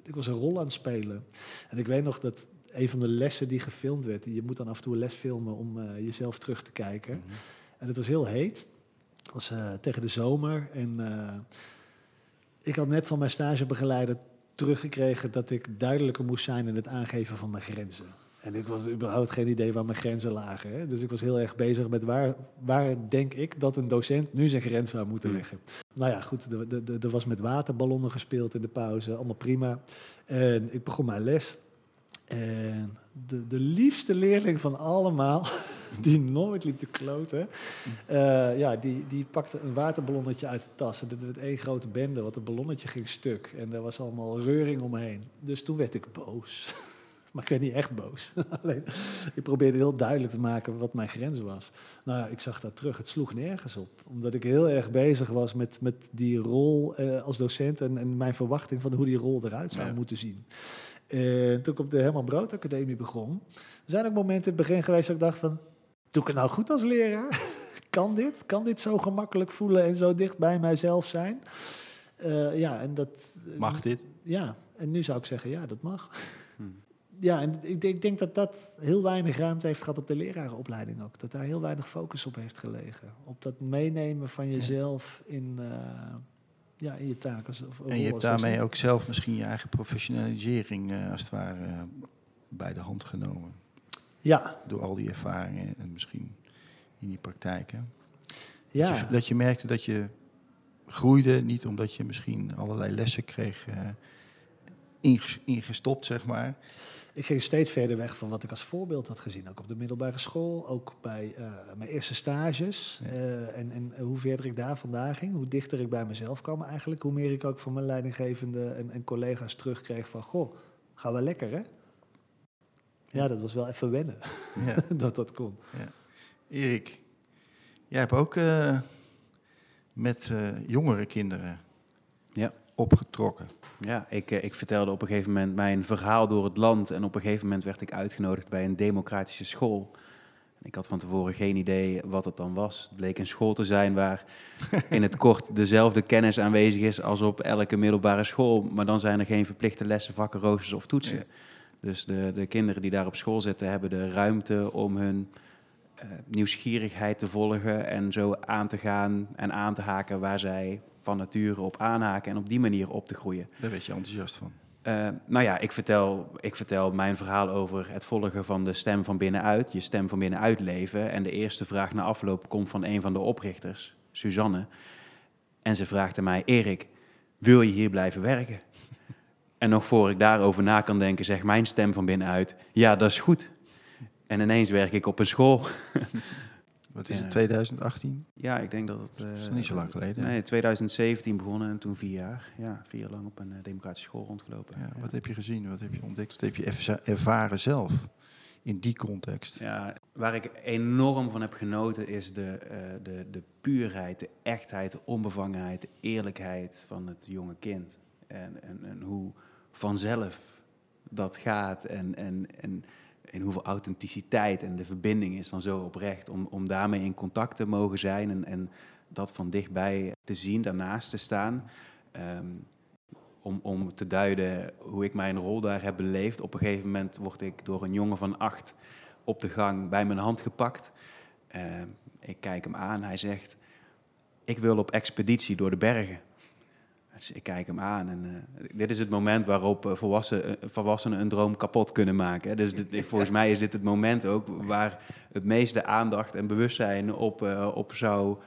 Ik was een rol aan het spelen. En ik weet nog dat een van de lessen die gefilmd werd. Je moet dan af en toe een les filmen om eh, jezelf terug te kijken. Mhm. En het was heel heet. Het was eh, tegen de zomer. En eh, ik had net van mijn stagebegeleider teruggekregen dat ik duidelijker moest zijn in het aangeven van mijn grenzen. En ik was überhaupt geen idee waar mijn grenzen lagen. Hè? Dus ik was heel erg bezig met waar, waar denk ik dat een docent nu zijn grens zou moeten leggen. Nou ja, goed, er- was met waterballonnen gespeeld in de pauze, allemaal prima. En ik begon mijn les. En de, de liefste leerling van allemaal, <laughs> die nooit liep te kloten, eh, ja, die, die pakte een waterballonnetje uit de tas. En dat werd één grote bende, want het ballonnetje ging stuk. En er was allemaal reuring omheen. Dus toen werd ik boos. <laughs> Maar ik werd niet echt boos. <laughs> Alleen, ik probeerde heel duidelijk te maken wat mijn grens was. Nou ik zag dat terug. Het sloeg nergens op. Omdat ik heel erg bezig was met, met die rol eh, als docent... En, en mijn verwachting van hoe die rol eruit zou Ja. moeten zien. En toen ik op de Herman Brood Academie begon... er zijn ook momenten in het begin geweest dat ik dacht van... doe ik het nou goed als leraar? <laughs> kan dit? Kan dit zo gemakkelijk voelen en zo dicht bij mijzelf zijn? Eh, ja, en dat... Mag dit? Ja, en nu zou ik zeggen, ja, dat mag. <laughs> Ja, en ik denk, ik denk dat dat heel weinig ruimte heeft gehad op de lerarenopleiding ook. Dat daar heel weinig focus op heeft gelegen. Op dat meenemen van jezelf in, eh, ja, in je taken. als- Of, En je hebt daarmee ook zelf misschien je eigen professionalisering eh, als het ware bij de hand genomen. Ja, Door al die ervaringen en misschien in die praktijken. ja. Dat, je, dat je merkte dat je groeide, niet omdat je misschien allerlei lessen kreeg eh, inges- ingestopt, zeg maar. Ik ging steeds verder weg van wat ik als voorbeeld had gezien. Ook op de middelbare school, ook bij eh, mijn eerste stages. Ja. Eh, en, en hoe verder ik daar vandaan ging, hoe dichter ik bij mezelf kwam eigenlijk. Hoe meer ik ook van mijn leidinggevende en, en collega's terugkreeg van... Goh, gaan we lekker hè? Ja, dat was wel even wennen <laughs> Ja. dat dat kon. Erik, jij hebt ook eh, met eh, jongere kinderen Ja. opgetrokken. Ja, ik, eh, ik vertelde op een gegeven moment mijn verhaal door het land. En op een gegeven moment werd ik uitgenodigd bij een democratische school. Ik had van tevoren geen idee wat het dan was. Het bleek een school te zijn waar <laughs> in het kort dezelfde kennis aanwezig is als op elke middelbare school. Maar dan zijn er geen verplichte lessen, vakken, roosters of toetsen. Ja. Dus de, de kinderen die daar op school zitten hebben de ruimte om hun eh, nieuwsgierigheid te volgen en zo aan te gaan en aan te haken waar zij van nature op aanhaken en op die manier op te groeien. Daar werd je enthousiast van. Eh, nou ja, ik vertel, ik vertel mijn verhaal over het volgen van de stem van binnenuit, je stem van binnenuit leven. En de eerste vraag na afloop komt van een van de oprichters, Suzanne. En ze vraagt aan mij, Erik, wil je hier blijven werken? <laughs> En nog voor ik daarover na kan denken, zegt mijn stem van binnenuit, ja, dat is goed. En ineens werk ik op een school. <laughs> Wat is het, 2018? Ja, ik denk dat het... eh, Dat is nog niet zo lang geleden. Nee, 2017 begonnen en toen vier jaar. Ja, vier jaar lang op een eh, democratische school rondgelopen. Ja, wat heb je gezien? Wat heb je ontdekt? Wat heb je erva- ervaren zelf in die context? Ja, waar ik enorm van heb genoten is de, eh, de, de puurheid, de echtheid, de onbevangenheid, de eerlijkheid van het jonge kind. En, en, en hoe vanzelf dat gaat en, en, en, en hoeveel authenticiteit en de verbinding is dan zo oprecht om, om daarmee in contact te mogen zijn en, en dat van dichtbij te zien, daarnaast te staan. Ehm, om, om te duiden hoe ik mijn rol daar heb beleefd. Op een gegeven moment word ik door een jongen van acht op de gang bij mijn hand gepakt. Eh, ik kijk hem aan, hij zegt, ik wil op expeditie door de bergen. Dus ik kijk hem aan en eh, dit is het moment waarop eh, volwassen, eh, volwassenen een droom kapot kunnen maken. Dus volgens mij is dit het moment ook waar het meeste aandacht en bewustzijn op, op zou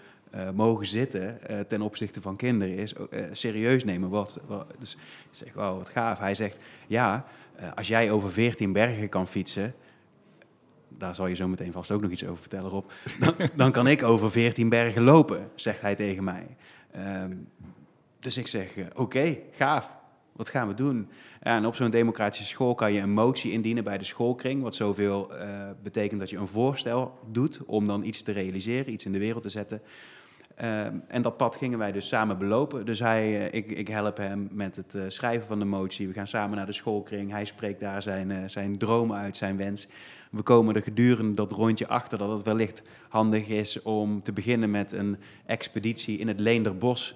mogen zitten ten opzichte van kinderen is. eh, serieus nemen. Wat, wat, dus ik zeg, wow, wat gaaf. Hij zegt, ja, als jij over 14 bergen kan fietsen, daar zal je zo meteen vast ook nog iets over vertellen, Rob. Dan, dan kan ik over 14 bergen lopen, zegt hij tegen mij. Ehm, dus ik zeg, eh, oké, gaaf. Wat gaan we doen? En op zo'n democratische school kan je een motie indienen bij de schoolkring. Wat zoveel eh, betekent dat je een voorstel doet om dan iets te realiseren, iets in de wereld te zetten. Ehm, en dat pad gingen wij dus samen belopen. Dus hij, eh, ik, ik help hem met het eh, schrijven van de motie. We gaan samen naar de schoolkring. Hij spreekt daar zijn, eh, zijn droom uit, zijn wens. We komen er gedurende dat rondje achter dat het wellicht handig is om te beginnen met een expeditie in het Leenderbos.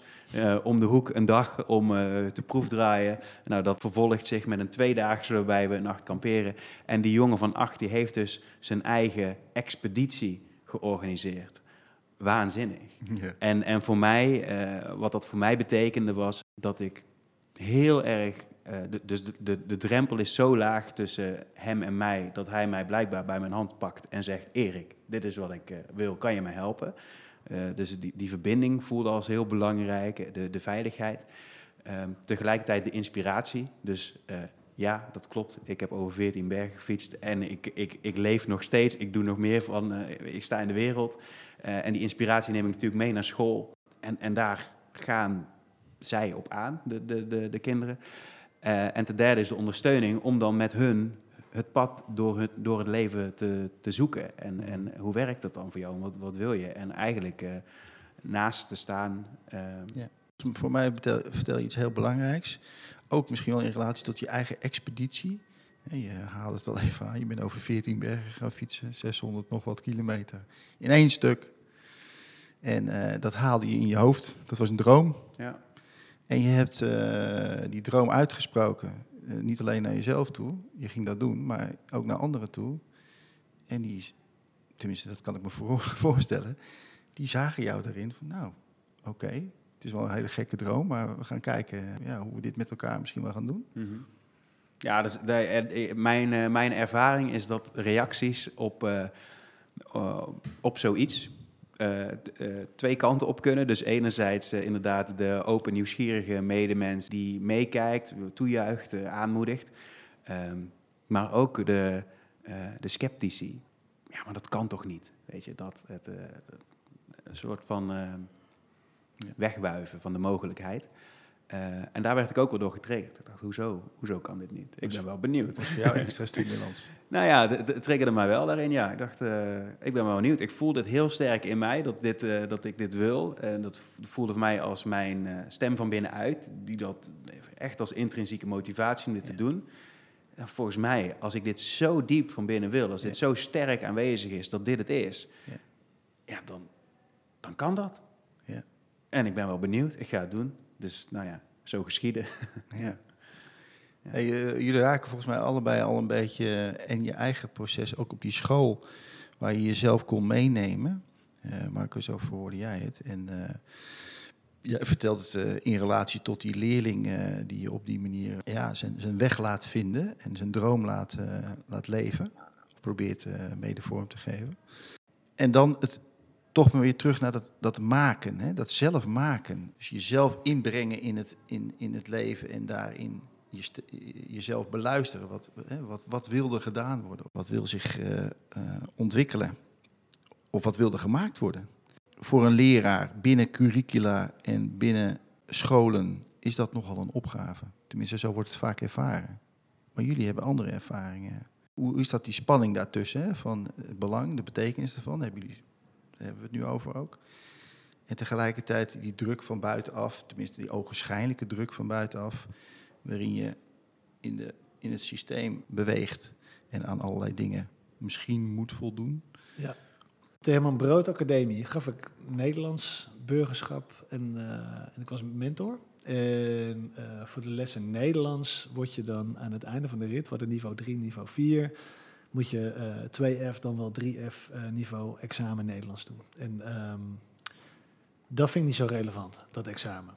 om de hoek een dag om te proefdraaien. Nou, dat vervolgt zich met een tweedaagse waarbij we een nacht kamperen. En die jongen van acht die heeft dus zijn eigen expeditie georganiseerd. Waanzinnig. <laughs> Ja. En, en voor mij, eh, wat dat voor mij betekende, was dat ik heel erg. eh, de, dus de, de, de drempel is zo laag tussen hem en mij, dat hij mij blijkbaar bij mijn hand pakt en zegt: Erik, dit is wat ik eh, wil, kan je mij helpen? Dus die, die verbinding voelde als heel belangrijk, de, de veiligheid. Ehm, tegelijkertijd de inspiratie. Dus ja, dat klopt. Ik heb over 14 bergen gefietst en ik, ik, ik leef nog steeds. Ik doe nog meer van, ik sta in de wereld. Eh, en die inspiratie neem ik natuurlijk mee naar school. En, en daar gaan zij op aan, de, de, de, de kinderen. Eh, en ten derde is de ondersteuning om dan met hun het pad door het, door het leven te, te zoeken. En, en hoe werkt dat dan voor jou? Wat, wat wil je? En eigenlijk uh, naast te staan. Uh, ja. Voor mij vertel, vertel, je iets heel belangrijks. Ook misschien wel in relatie tot je eigen expeditie. Je haalt het al even aan. Je bent over 14 bergen gaan fietsen, 600 nog wat kilometer. In één stuk. En uh, dat haalde je in je hoofd. Dat was een droom. Ja. En je hebt uh, die droom uitgesproken. Uh, niet alleen naar jezelf toe, je ging dat doen, maar ook naar anderen toe. En die, tenminste, dat kan ik me voor, <laughs> voorstellen, die zagen jou daarin van, nou, oké, okay, het is wel een hele gekke droom, maar we gaan kijken ja, hoe we dit met elkaar misschien wel gaan doen. Mm -hmm. Ja, dus de, mijn, mijn ervaring is dat reacties op, op zoiets uh, twee kanten op kunnen. Dus enerzijds inderdaad de open, nieuwsgierige medemens die meekijkt, toejuicht, aanmoedigt. Um, maar ook de, de sceptici. Ja, maar dat kan toch niet? Weet je, dat het een soort van wegwuiven van de mogelijkheid. Uh, en daar werd ik ook wel door getriggerd. Ik dacht, hoezo? Hoezo kan dit niet? Ik ben wel benieuwd. Voor jou <laughs> extra stimulant. nou ja, het triggerde mij wel daarin. Ja, ik dacht, uh, ik ben wel benieuwd. Ik voelde het heel sterk in mij dat, dit, uh, dat ik dit wil. En dat voelde voor mij als mijn stem van binnenuit. Die dat echt als intrinsieke motivatie om dit ja. te doen. En volgens mij, als ik dit zo diep van binnen wil, als dit zo sterk aanwezig is, dat dit het is. Ja, ja dan, dan kan dat. Ja. En ik ben wel benieuwd. Ik ga het doen. Dus nou ja, zo geschieden. <laughs> ja. ja. Hey, uh, jullie raken volgens mij allebei al een beetje en je eigen proces, ook op die school, waar je jezelf kon meenemen. Uh, Marco, zo verwoordde jij het. En uh, jij vertelt het in relatie tot die leerling die je op die manier ja, zijn, zijn weg laat vinden en zijn droom laat, laat leven. Of probeert mede vorm te geven. En dan het toch maar weer terug naar dat, dat maken, hè? dat zelf maken. Dus jezelf inbrengen in het, in, in het leven en daarin je, jezelf beluisteren. Wat, hè? Wat, wat wil er gedaan worden? Wat wil zich uh, uh, ontwikkelen? Of wat wil er gemaakt worden? Voor een leraar binnen curricula en binnen scholen is dat nogal een opgave. Tenminste, zo wordt het vaak ervaren. Maar jullie hebben andere ervaringen. Hoe is dat die spanning daartussen? Hè? Van het belang, de betekenis ervan? Hebben jullie daar hebben we het nu over ook. En tegelijkertijd die druk van buitenaf, tenminste die ogenschijnlijke druk van buitenaf, waarin je in, de, in het systeem beweegt en aan allerlei dingen misschien moet voldoen. Ja. De Herman Brood Academie gaf ik Nederlands, burgerschap en, uh, en ik was mentor. En uh, voor de lessen Nederlands word je dan aan het einde van de rit, wat niveau 3, niveau 4, moet je uh, 2F dan wel 3F uh, niveau examen Nederlands doen. En um, dat vind ik niet zo relevant, dat examen.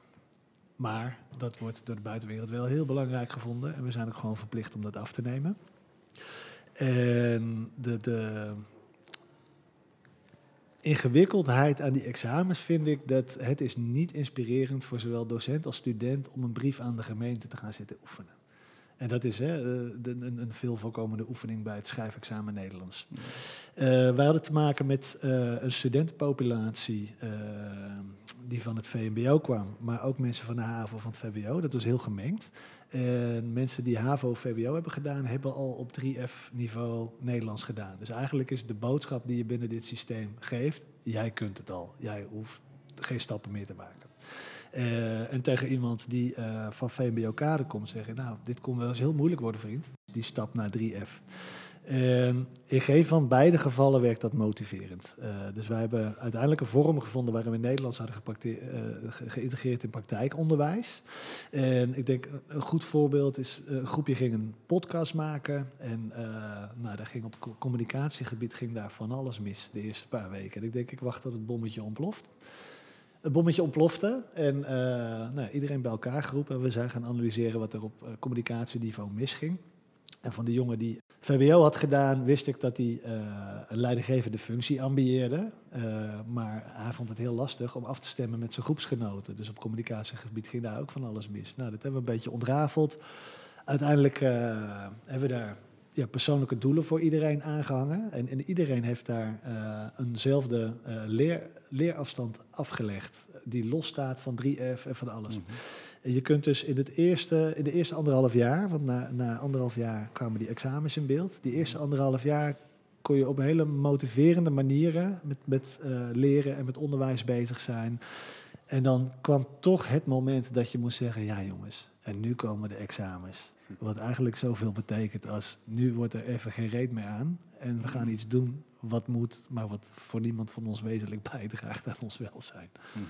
Maar dat wordt door de buitenwereld wel heel belangrijk gevonden. En we zijn ook gewoon verplicht om dat af te nemen. En de, de ingewikkeldheid aan die examens vind ik dat het is niet inspirerend voor zowel docent als student om een brief aan de gemeente te gaan zitten oefenen. En dat is hè, de, een, een veel voorkomende oefening bij het schrijfexamen Nederlands. Uh, wij hadden te maken met uh, een studentenpopulatie uh, die van het VMBO kwam, maar ook mensen van de HAVO van het VWO. Dat was heel gemengd. En mensen die HAVO-VWO hebben gedaan, hebben al op 3F-niveau Nederlands gedaan. Dus eigenlijk is de boodschap die je binnen dit systeem geeft, jij kunt het al. Jij hoeft geen stappen meer te maken. Uh, en tegen iemand die uh, van VMBO-kader komt zeggen, nou, dit kon wel eens heel moeilijk worden, vriend. Die stap naar 3F. Uh, in geen van beide gevallen werkt dat motiverend. Uh, dus wij hebben uiteindelijk een vorm gevonden waarin we Nederlands hadden ge geïntegreerd in praktijkonderwijs. En ik denk een goed voorbeeld is, een groepje ging een podcast maken. En nou, daar ging op communicatiegebied ging daar van alles mis de eerste paar weken. En ik denk, ik wacht tot het bommetje ontploft het bommetje ontplofte en uh, nou, iedereen bij elkaar geroepen. En we zijn gaan analyseren wat er op uh, communicatieniveau misging. En van de jongen die VWO had gedaan, wist ik dat hij uh, een leidinggevende functie ambieerde. maar hij vond het heel lastig om af te stemmen met zijn groepsgenoten. Dus op communicatiegebied ging daar ook van alles mis. Nou, dat hebben we een beetje ontrafeld. Uiteindelijk hebben we daar ja, persoonlijke doelen voor iedereen aangehangen. En, en iedereen heeft daar uh, eenzelfde uh, leer, leerafstand afgelegd. Die losstaat van 3F en van alles. Mm -hmm. En je kunt dus in, het eerste, in de eerste anderhalf jaar, want na, na anderhalf jaar kwamen die examens in beeld. Die eerste anderhalf jaar kon je op hele motiverende manieren met, met uh, leren en met onderwijs bezig zijn. En dan kwam toch het moment dat je moest zeggen, ja jongens, en nu komen de examens. Wat eigenlijk zoveel betekent als nu wordt er even geen reet meer aan. En we gaan iets doen wat moet, maar wat voor niemand van ons wezenlijk <laughs> bijdraagt aan ons welzijn. Mm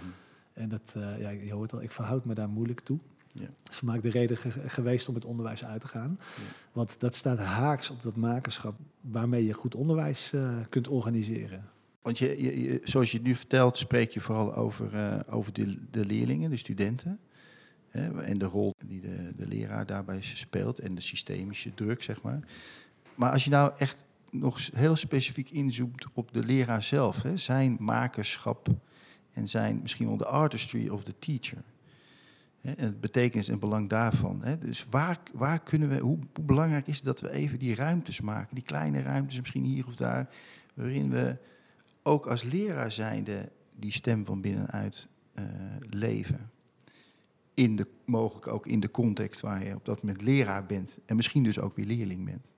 En dat, uh, ja, je hoort al, ik verhoud me daar moeilijk toe. Ja. Dat is voor mij de reden geweest om het onderwijs uit te gaan. Ja. Want dat staat haaks op dat makerschap waarmee je goed onderwijs uh, kunt organiseren. Want je, je, zoals je het nu vertelt, spreek je vooral over, uh, over de, de leerlingen, de studenten. Hè, en de rol die de, de leraar daarbij speelt en de systemische druk, zeg maar. Maar als je nou echt nog heel specifiek inzoomt op de leraar zelf, hè, zijn makerschap en zijn misschien wel de artistry of the teacher. Hè, en het betekenis en belang daarvan. Hè. Dus waar, waar kunnen we, hoe, belangrijk is het dat we even die ruimtes maken, die kleine ruimtes, misschien hier of daar, waarin we ook als leraar zijnde die stem van binnenuit uh, leven in de, mogelijk ook in de context waar je op dat moment leraar bent. En misschien dus ook weer leerling bent.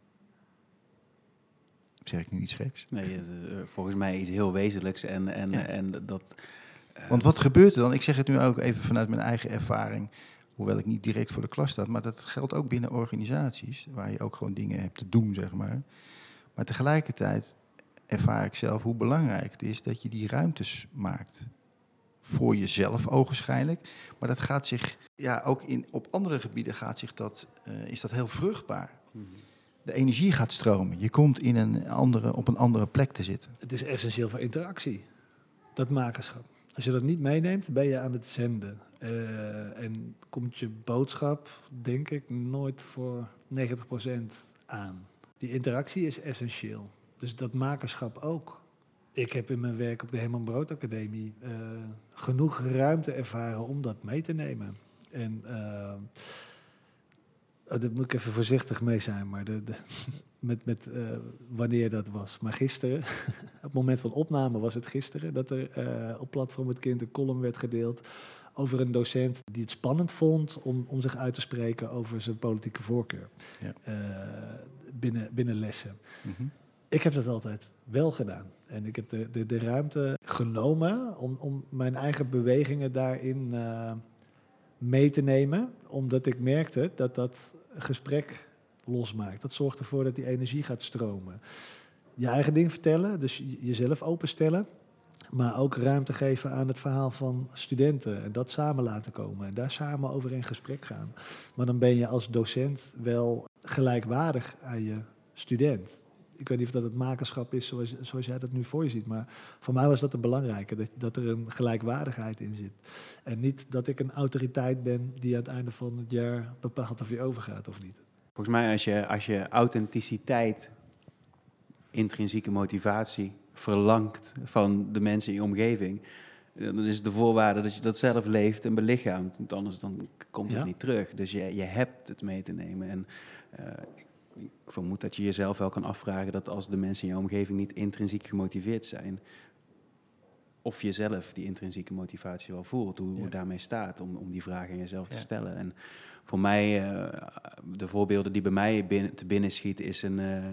Zeg ik nu iets geks? Nee, eh, volgens mij iets heel wezenlijks. En, en, en dat, uh... Want wat gebeurt er dan? Ik zeg het nu ook even vanuit mijn eigen ervaring. Hoewel ik niet direct voor de klas sta. Maar dat geldt ook binnen organisaties. Waar je ook gewoon dingen hebt te doen, zeg maar. Maar tegelijkertijd ervaar ik zelf hoe belangrijk het is dat je die ruimtes maakt voor jezelf ogenschijnlijk. Maar dat gaat zich, ja, ook in, op andere gebieden gaat zich dat, uh, is dat heel vruchtbaar. Mhm. De energie gaat stromen. Je komt in een andere, op een andere plek te zitten. Het is essentieel voor interactie, dat makerschap. Als je dat niet meeneemt, ben je aan het zenden. Uh, en komt je boodschap, denk ik, nooit voor 90% aan. Die interactie is essentieel. Dus dat makerschap ook ik heb in mijn werk op de Herman Brood Academie uh, genoeg ruimte ervaren om dat mee te nemen. En uh, daar moet ik even voorzichtig mee zijn, maar de, de, <laughs> met, met uh, wanneer dat was. Maar gisteren, <laughs> op het moment van opname was het gisteren, dat er op Platform het Kind een column werd gedeeld over een docent die het spannend vond om, om zich uit te spreken over zijn politieke voorkeur ja. binnen, binnen lessen. Mm -hmm. Ik heb dat altijd wel gedaan. En ik heb de, de, de ruimte genomen om, om mijn eigen bewegingen daarin uh, mee te nemen. Omdat ik merkte dat dat gesprek losmaakt. Dat zorgt ervoor dat die energie gaat stromen. Je eigen ding vertellen, dus jezelf openstellen. Maar ook ruimte geven aan het verhaal van studenten. En dat samen laten komen. En daar samen over in gesprek gaan. Maar dan ben je als docent wel gelijkwaardig aan je student ik weet niet of dat het makerschap is zoals, zoals jij dat nu voor je ziet. Maar voor mij was dat het belangrijke, dat, dat er een gelijkwaardigheid in zit. En niet dat ik een autoriteit ben die aan het einde van het jaar bepaalt of je overgaat of niet. Volgens mij als je, als je authenticiteit, intrinsieke motivatie verlangt van de mensen in je omgeving... Dan is de voorwaarde dat je dat zelf leeft en belichaamt. Want anders dan komt het niet terug. Dus je, je hebt het mee te nemen. En uh, ik vermoed dat je jezelf wel kan afvragen dat als de mensen in je omgeving niet intrinsiek gemotiveerd zijn, of je zelf die intrinsieke motivatie wel voelt, hoe ja. daarmee staat, om, om die vragen aan jezelf te stellen. En voor mij, uh, de voorbeelden die bij mij binnen, te binnen schieten, is een, uh,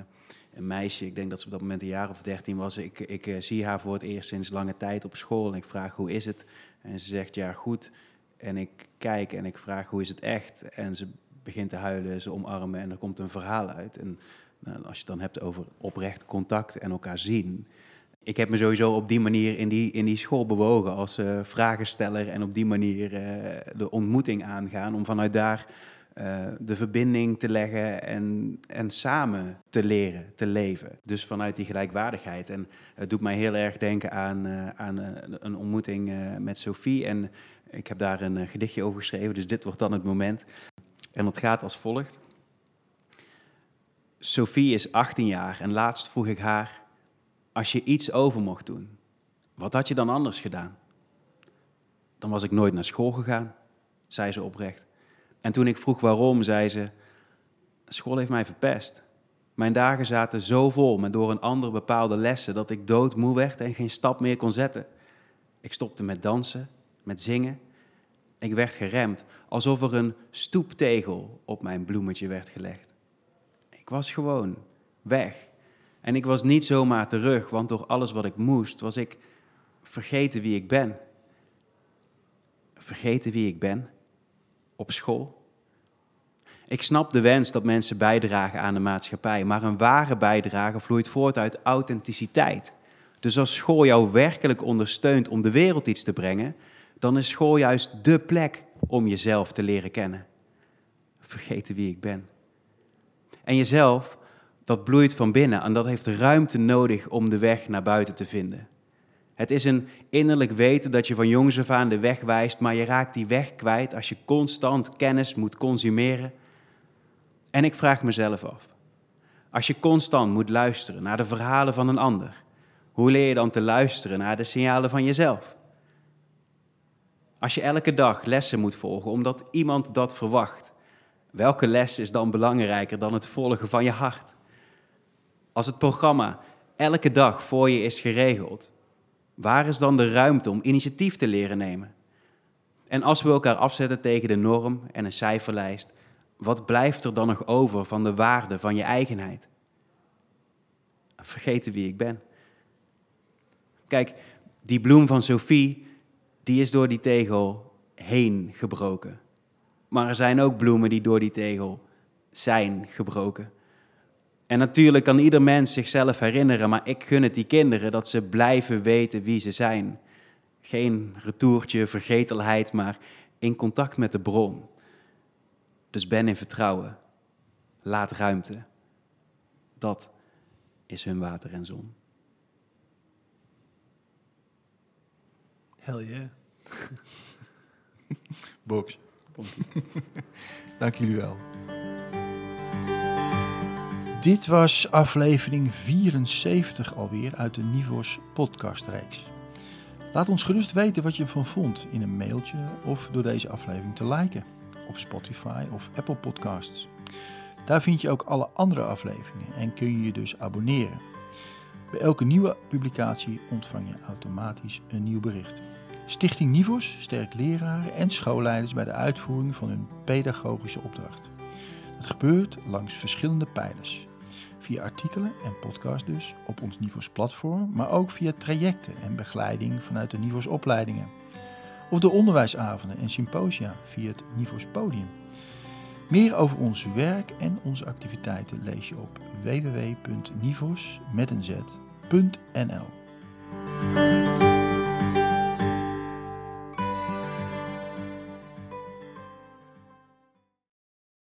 een meisje, ik denk dat ze op dat moment een jaar of dertien was. Ik, ik uh, zie haar voor het eerst sinds lange tijd op school en ik vraag hoe is het? En ze zegt ja goed. En ik kijk en ik vraag hoe is het echt? En ze begint te huilen, ze omarmen en er komt een verhaal uit. En nou, als je het dan hebt over oprecht contact en elkaar zien. Ik heb me sowieso op die manier in die, in die school bewogen als uh, vragensteller en op die manier uh, de ontmoeting aangaan om vanuit daar uh, de verbinding te leggen en, en samen te leren, te leven. Dus vanuit die gelijkwaardigheid. En het doet mij heel erg denken aan, aan een ontmoeting met Sophie. En ik heb daar een gedichtje over geschreven, dus dit wordt dan het moment. En dat gaat als volgt. Sophie is 18 jaar en laatst vroeg ik haar, als je iets over mocht doen, wat had je dan anders gedaan? Dan was ik nooit naar school gegaan, zei ze oprecht. En toen ik vroeg waarom, zei ze, school heeft mij verpest. Mijn dagen zaten zo vol met door een ander bepaalde lessen dat ik doodmoe werd en geen stap meer kon zetten. Ik stopte met dansen, met zingen Ik werd geremd, alsof er een stoeptegel op mijn bloemetje werd gelegd. Ik was gewoon weg. En ik was niet zomaar terug, want door alles wat ik moest, was ik vergeten wie ik ben. Vergeten wie ik ben op school. Ik snap de wens dat mensen bijdragen aan de maatschappij, maar een ware bijdrage vloeit voort uit authenticiteit. Dus als school jou werkelijk ondersteunt om de wereld iets te brengen, dan is school juist dé plek om jezelf te leren kennen. Vergeten wie ik ben. En jezelf, dat bloeit van binnen en dat heeft ruimte nodig om de weg naar buiten te vinden. Het is een innerlijk weten dat je van jongs af aan de weg wijst, maar je raakt die weg kwijt als je constant kennis moet consumeren. En ik vraag mezelf af, als je constant moet luisteren naar de verhalen van een ander, hoe leer je dan te luisteren naar de signalen van jezelf? Als je elke dag lessen moet volgen omdat iemand dat verwacht, welke les is dan belangrijker dan het volgen van je hart? Als het programma elke dag voor je is geregeld, waar is dan de ruimte om initiatief te leren nemen? En als we elkaar afzetten tegen de norm en een cijferlijst, wat blijft er dan nog over van de waarde van je eigenheid? Vergeten wie ik ben. Kijk, die bloem van Sophie, die is door die tegel heen gebroken. Maar er zijn ook bloemen die door die tegel zijn gebroken. En natuurlijk kan ieder mens zichzelf herinneren, maar ik gun het die kinderen dat ze blijven weten wie ze zijn. Geen retourtje, vergetelheid, maar in contact met de bron. Dus ben in vertrouwen. Laat ruimte. Dat is hun water en zon. Hell yeah. <laughs> Box. <laughs> Dank jullie wel. Dit was aflevering 74 alweer uit de Nivos podcastreeks. Laat ons gerust weten wat je ervan vond in een mailtje of door deze aflevering te liken op Spotify of Apple Podcasts. Daar vind je ook alle andere afleveringen en kun je je dus abonneren. Bij elke nieuwe publicatie ontvang je automatisch een nieuw bericht. Stichting Nivos sterkt leraren en schoolleiders bij de uitvoering van hun pedagogische opdracht. Dat gebeurt langs verschillende pijlers. Via artikelen en podcasts dus op ons Nivos platform, maar ook via trajecten en begeleiding vanuit de Nivos opleidingen. Of de onderwijsavonden en symposia via het Nivos podium. Meer over ons werk en onze activiteiten lees je op www.nivos.nl.